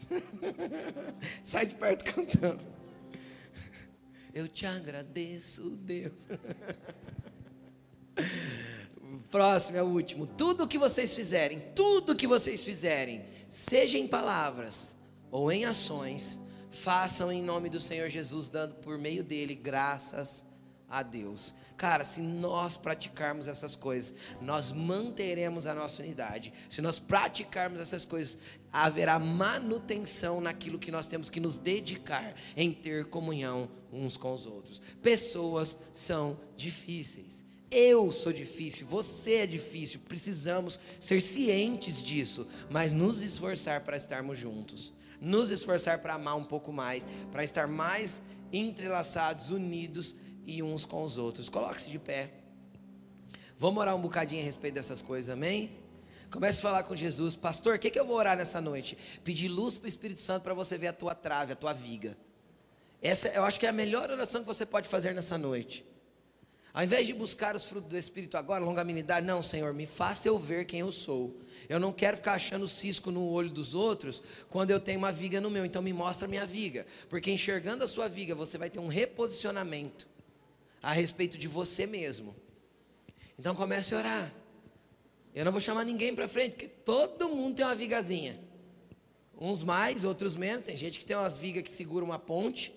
Sai de perto cantando. Eu te agradeço, Deus. Próximo é o último. Tudo que vocês fizerem, tudo que vocês fizerem, seja em palavras ou em ações, façam em nome do Senhor Jesus, dando por meio dele graças a Deus. Cara, se nós praticarmos essas coisas, nós manteremos a nossa unidade. Se nós praticarmos essas coisas, haverá manutenção naquilo que nós temos que nos dedicar em ter comunhão uns com os outros. Pessoas são difíceis. Eu sou difícil, você é difícil, precisamos ser cientes disso, mas nos esforçar para estarmos juntos, nos esforçar para amar um pouco mais, para estar mais entrelaçados, unidos e uns com os outros. Coloque-se de pé. Vamos orar um bocadinho a respeito dessas coisas, amém? Comece a falar com Jesus, pastor, o que, que eu vou orar nessa noite? Pedir luz para o Espírito Santo para você ver a tua trave, a tua viga. Essa eu acho que é a melhor oração que você pode fazer nessa noite. Ao invés de buscar os frutos do Espírito agora, longanimidade, não, Senhor, me faça eu ver quem eu sou. Eu não quero ficar achando cisco no olho dos outros quando eu tenho uma viga no meu. Então me mostra a minha viga. Porque enxergando a sua viga, você vai ter um reposicionamento a respeito de você mesmo. Então comece a orar. Eu não vou chamar ninguém para frente, porque todo mundo tem uma vigazinha. Uns mais, outros menos. Tem gente que tem umas vigas que segura uma ponte,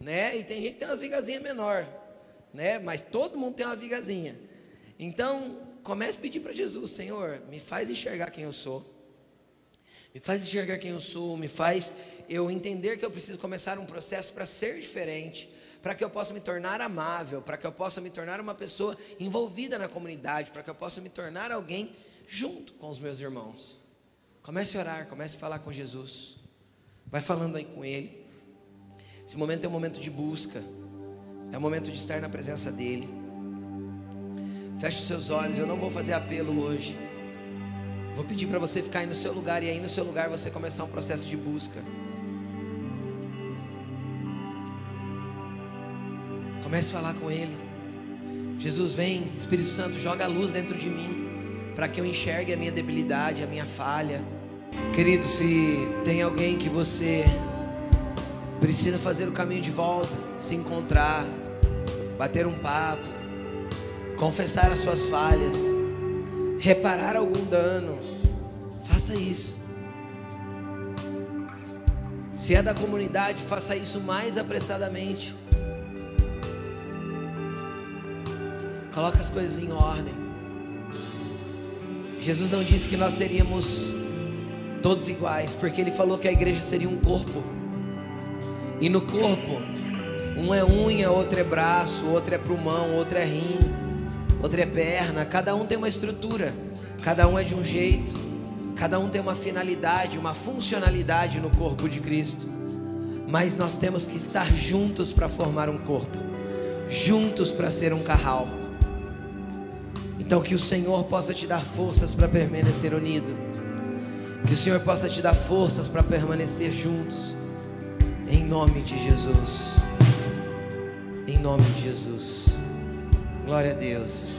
né? E tem gente que tem umas vigazinhas menor né? Mas todo mundo tem uma vigazinha. Então, comece a pedir para Jesus, Senhor, me faz enxergar quem eu sou. Me faz enxergar quem eu sou, me faz eu entender que eu preciso começar um processo para ser diferente, para que eu possa me tornar amável, para que eu possa me tornar uma pessoa envolvida na comunidade, para que eu possa me tornar alguém junto com os meus irmãos. Comece a orar, comece a falar com Jesus. Vai falando aí com Ele. Esse momento é um momento de busca. É o momento de estar na presença dEle. Feche os seus olhos, eu não vou fazer apelo hoje. Vou pedir para você ficar aí no seu lugar e aí no seu lugar você começar um processo de busca. Comece a falar com Ele. Jesus vem, Espírito Santo, joga a luz dentro de mim, para que eu enxergue a minha debilidade, a minha falha. Querido, se tem alguém que você precisa fazer o caminho de volta, se encontrar, bater um papo, confessar as suas falhas, reparar algum dano, faça isso. Se é da comunidade, faça isso mais apressadamente. Coloque as coisas em ordem. Jesus não disse que nós seríamos todos iguais, porque ele falou que a igreja seria um corpo. E no corpo um é unha, outro é braço, outro é pulmão, outro é rim, outro é perna. Cada um tem uma estrutura, cada um é de um jeito, cada um tem uma finalidade, uma funcionalidade no corpo de Cristo. Mas nós temos que estar juntos para formar um corpo, juntos para ser um carral. Então que o Senhor possa te dar forças para permanecer unido. Que o Senhor possa te dar forças para permanecer juntos. Em nome de Jesus. Em nome de Jesus. Glória a Deus.